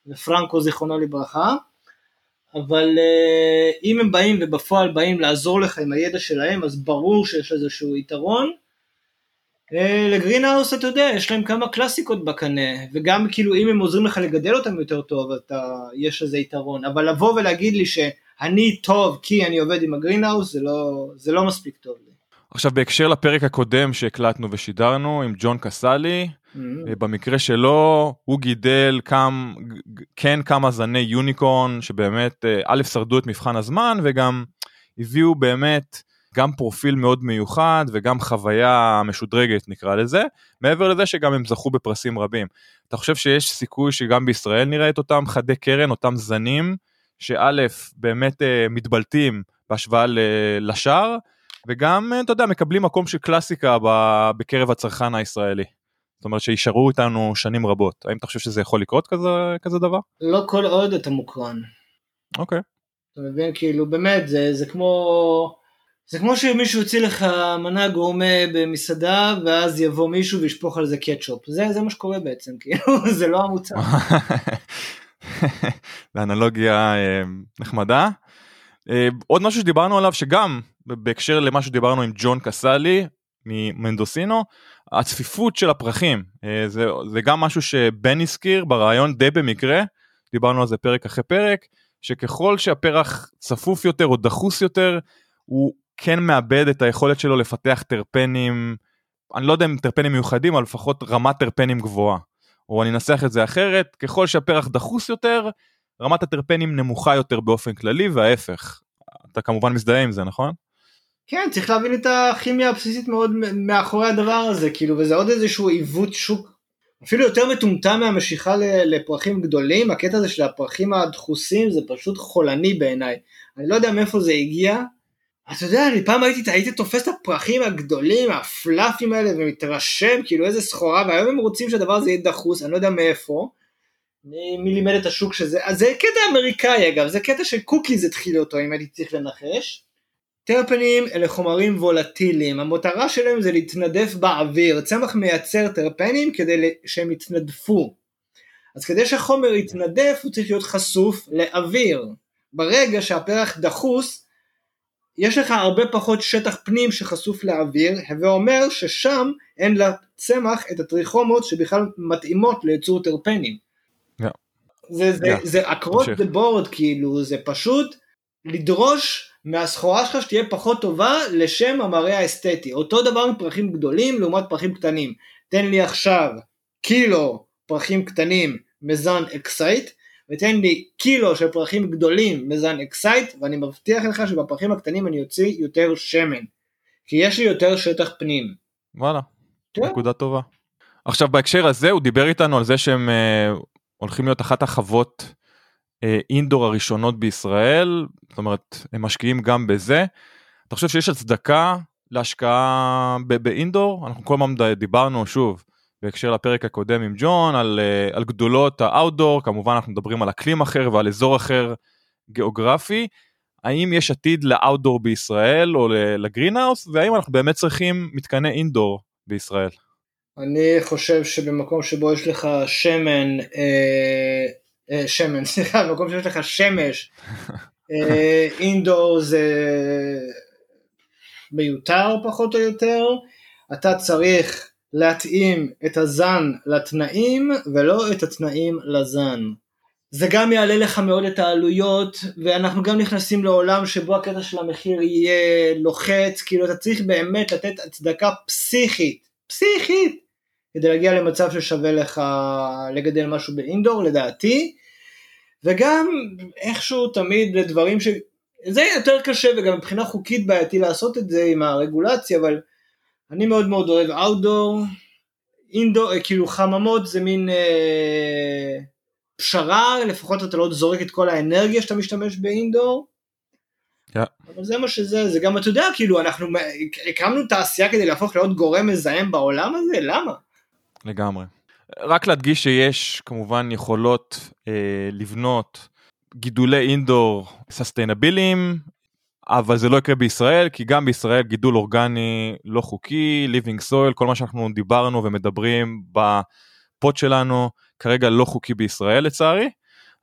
ופרנקו זיכרונו לברכה. אבל uh, אם הם באים ובפועל באים לעזור לך עם הידע שלהם, אז ברור שיש איזשהו יתרון. Uh, לגרינהאוס אתה יודע, יש להם כמה קלאסיקות בקנה, וגם כאילו אם הם עוזרים לך לגדל אותם יותר טוב, אתה, יש איזה יתרון, אבל לבוא ולהגיד לי שאני טוב כי אני עובד עם הגרינהאוס, זה לא, זה לא מספיק טוב לי. עכשיו בהקשר לפרק הקודם שהקלטנו ושידרנו עם ג'ון Mm-hmm. במקרה שלו הוא גידל כמה, כן כמה זני יוניקורן שבאמת אה, א' שרדו את מבחן הזמן וגם הביאו באמת גם פרופיל מאוד מיוחד וגם חוויה משודרגת נקרא לזה, מעבר לזה שגם הם זכו בפרסים רבים. אתה חושב שיש סיכוי שגם בישראל נראה את אותם חדי קרן, אותם זנים, שא' באמת מתבלטים בהשוואה לשאר, וגם אתה יודע מקבלים מקום של קלאסיקה בקרב הצרכן הישראלי. זאת אומרת שישארו איתנו שנים רבות. האם אתה חושב שזה יכול לקרות כזה, כזה דבר? לא כל עוד אתה מוקרן. אוקיי. אתה מבין? כאילו באמת זה, זה כמו... זה כמו שמישהו יוציא לך מנה גורמה במסעדה ואז יבוא מישהו וישפוך על זה קטשופ. זה, זה מה שקורה בעצם, כאילו זה לא המוצר. זה אנלוגיה אה, נחמדה. אה, עוד משהו שדיברנו עליו שגם בהקשר למה שדיברנו עם ג'ון קסאלי ממנדוסינו, הצפיפות של הפרחים, אה, זה, זה גם משהו שבן הזכיר ברעיון די במקרה, דיברנו על זה פרק אחרי פרק, שככל שהפרח צפוף יותר או דחוס יותר, הוא כן מאבד את היכולת שלו לפתח טרפנים, אני לא יודע אם טרפנים מיוחדים, אבל לפחות רמת טרפנים גבוהה. או אני אנסח את זה אחרת, ככל שהפרח דחוס יותר, רמת הטרפנים נמוכה יותר באופן כללי, וההפך. אתה כמובן מזדהה עם זה, נכון? כן, צריך להבין את הכימיה הבסיסית מאוד מאחורי הדבר הזה, כאילו, וזה עוד איזשהו עיוות שוק, אפילו יותר מטומטם מהמשיכה לפרחים גדולים, הקטע הזה של הפרחים הדחוסים זה פשוט חולני בעיניי. אני לא יודע מאיפה זה הגיע. אתה יודע, אני פעם הייתי, הייתי תופס את הפרחים הגדולים, הפלאפים האלה, ומתרשם, כאילו איזה סחורה, והיום הם רוצים שהדבר הזה יהיה דחוס, אני לא יודע מאיפה. מי לימד את השוק שזה, אז זה קטע אמריקאי אגב, זה קטע שקוקיז התחיל אותו, אם הייתי צריך לנחש. טרפנים אלה חומרים וולטיליים, המטרה שלהם זה להתנדף באוויר, צמח מייצר טרפנים כדי שהם יתנדפו. אז כדי שהחומר יתנדף הוא צריך להיות חשוף לאוויר. ברגע שהפרח דחוס, יש לך הרבה פחות שטח פנים שחשוף לאוויר, הווה אומר ששם אין לצמח את הטריכומות שבכלל מתאימות לייצור טרפנים. Yeah. זה, זה, yeah. זה across the board כאילו, זה פשוט לדרוש מהסחורה שלך שתהיה פחות טובה לשם המראה האסתטי. אותו דבר עם פרחים גדולים לעומת פרחים קטנים. תן לי עכשיו קילו פרחים קטנים מזן Excite, ותן לי קילו של פרחים גדולים מזן Excite, ואני מבטיח לך שבפרחים הקטנים אני אוציא יותר שמן. כי יש לי יותר שטח פנים. וואלה, כן. נקודה טובה. עכשיו בהקשר הזה הוא דיבר איתנו על זה שהם uh, הולכים להיות אחת החוות אינדור הראשונות בישראל, זאת אומרת, הם משקיעים גם בזה. אתה חושב שיש הצדקה להשקעה באינדור? אנחנו כל הזמן דיברנו, שוב, בהקשר לפרק הקודם עם ג'ון, על, על גדולות האאוטדור, כמובן אנחנו מדברים על אקלים אחר ועל אזור אחר גיאוגרפי. האם יש עתיד לאאוטדור בישראל או לגרינהאוס, והאם אנחנו באמת צריכים מתקני אינדור בישראל? אני חושב שבמקום שבו יש לך שמן, אה, אה, שמן, סליחה, במקום שיש לך שמש, אינדור זה מיותר פחות או יותר, אתה צריך להתאים את הזן לתנאים ולא את התנאים לזן. זה גם יעלה לך מאוד את העלויות, ואנחנו גם נכנסים לעולם שבו הקטע של המחיר יהיה לוחץ, כאילו אתה צריך באמת לתת הצדקה פסיכית, פסיכית, כדי להגיע למצב ששווה לך לגדל משהו באינדור לדעתי, וגם איכשהו תמיד לדברים ש... זה יותר קשה וגם מבחינה חוקית בעייתי לעשות את זה עם הרגולציה, אבל אני מאוד מאוד אוהב אאוטדור, אינדור, כאילו חממות זה מין אה, פשרה, לפחות אתה לא זורק את כל האנרגיה שאתה משתמש באינדור. Yeah. אבל זה מה שזה, זה גם אתה יודע, כאילו אנחנו הקמנו תעשייה כדי להפוך לעוד גורם מזהם בעולם הזה, למה? לגמרי. רק להדגיש שיש כמובן יכולות אה, לבנות גידולי אינדור ססטיינביליים, אבל זה לא יקרה בישראל, כי גם בישראל גידול אורגני לא חוקי, living soil, כל מה שאנחנו דיברנו ומדברים בפוד שלנו, כרגע לא חוקי בישראל לצערי.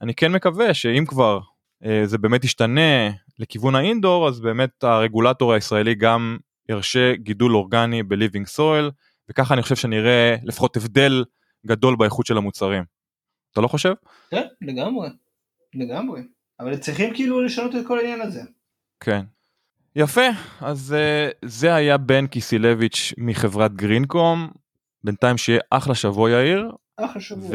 אני כן מקווה שאם כבר אה, זה באמת ישתנה לכיוון האינדור, אז באמת הרגולטור הישראלי גם ירשה גידול אורגני ב-living soil, וככה אני חושב שנראה לפחות הבדל גדול באיכות של המוצרים. אתה לא חושב? כן, לגמרי. לגמרי. אבל צריכים כאילו לשנות את כל העניין הזה. כן. יפה, אז uh, זה היה בן קיסילביץ' מחברת גרינקום. בינתיים שיהיה אחלה שבוע יאיר. אחלה שבוע.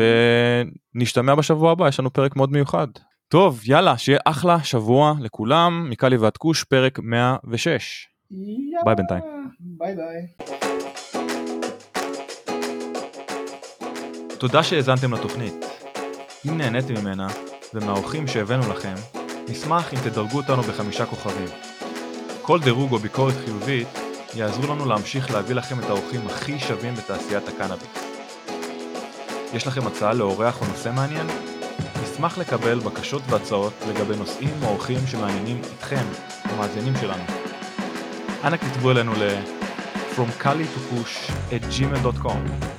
ונשתמע בשבוע הבא, יש לנו פרק מאוד מיוחד. טוב, יאללה, שיהיה אחלה שבוע לכולם, מקאלי ועד קוש, פרק 106. יאללה. ביי בינתיים. ביי ביי. תודה שהאזנתם לתוכנית. אם נהניתם ממנה, ומהאורחים שהבאנו לכם, נשמח אם תדרגו אותנו בחמישה כוכבים. כל דירוג או ביקורת חיובית יעזרו לנו להמשיך להביא לכם את האורחים הכי שווים בתעשיית הקנאביס. יש לכם הצעה לאורח או נושא מעניין? נשמח לקבל בקשות והצעות לגבי נושאים או אורחים שמעניינים אתכם, המאזינים שלנו. אנא כתבו אלינו ל From Kali to Push at gmail.com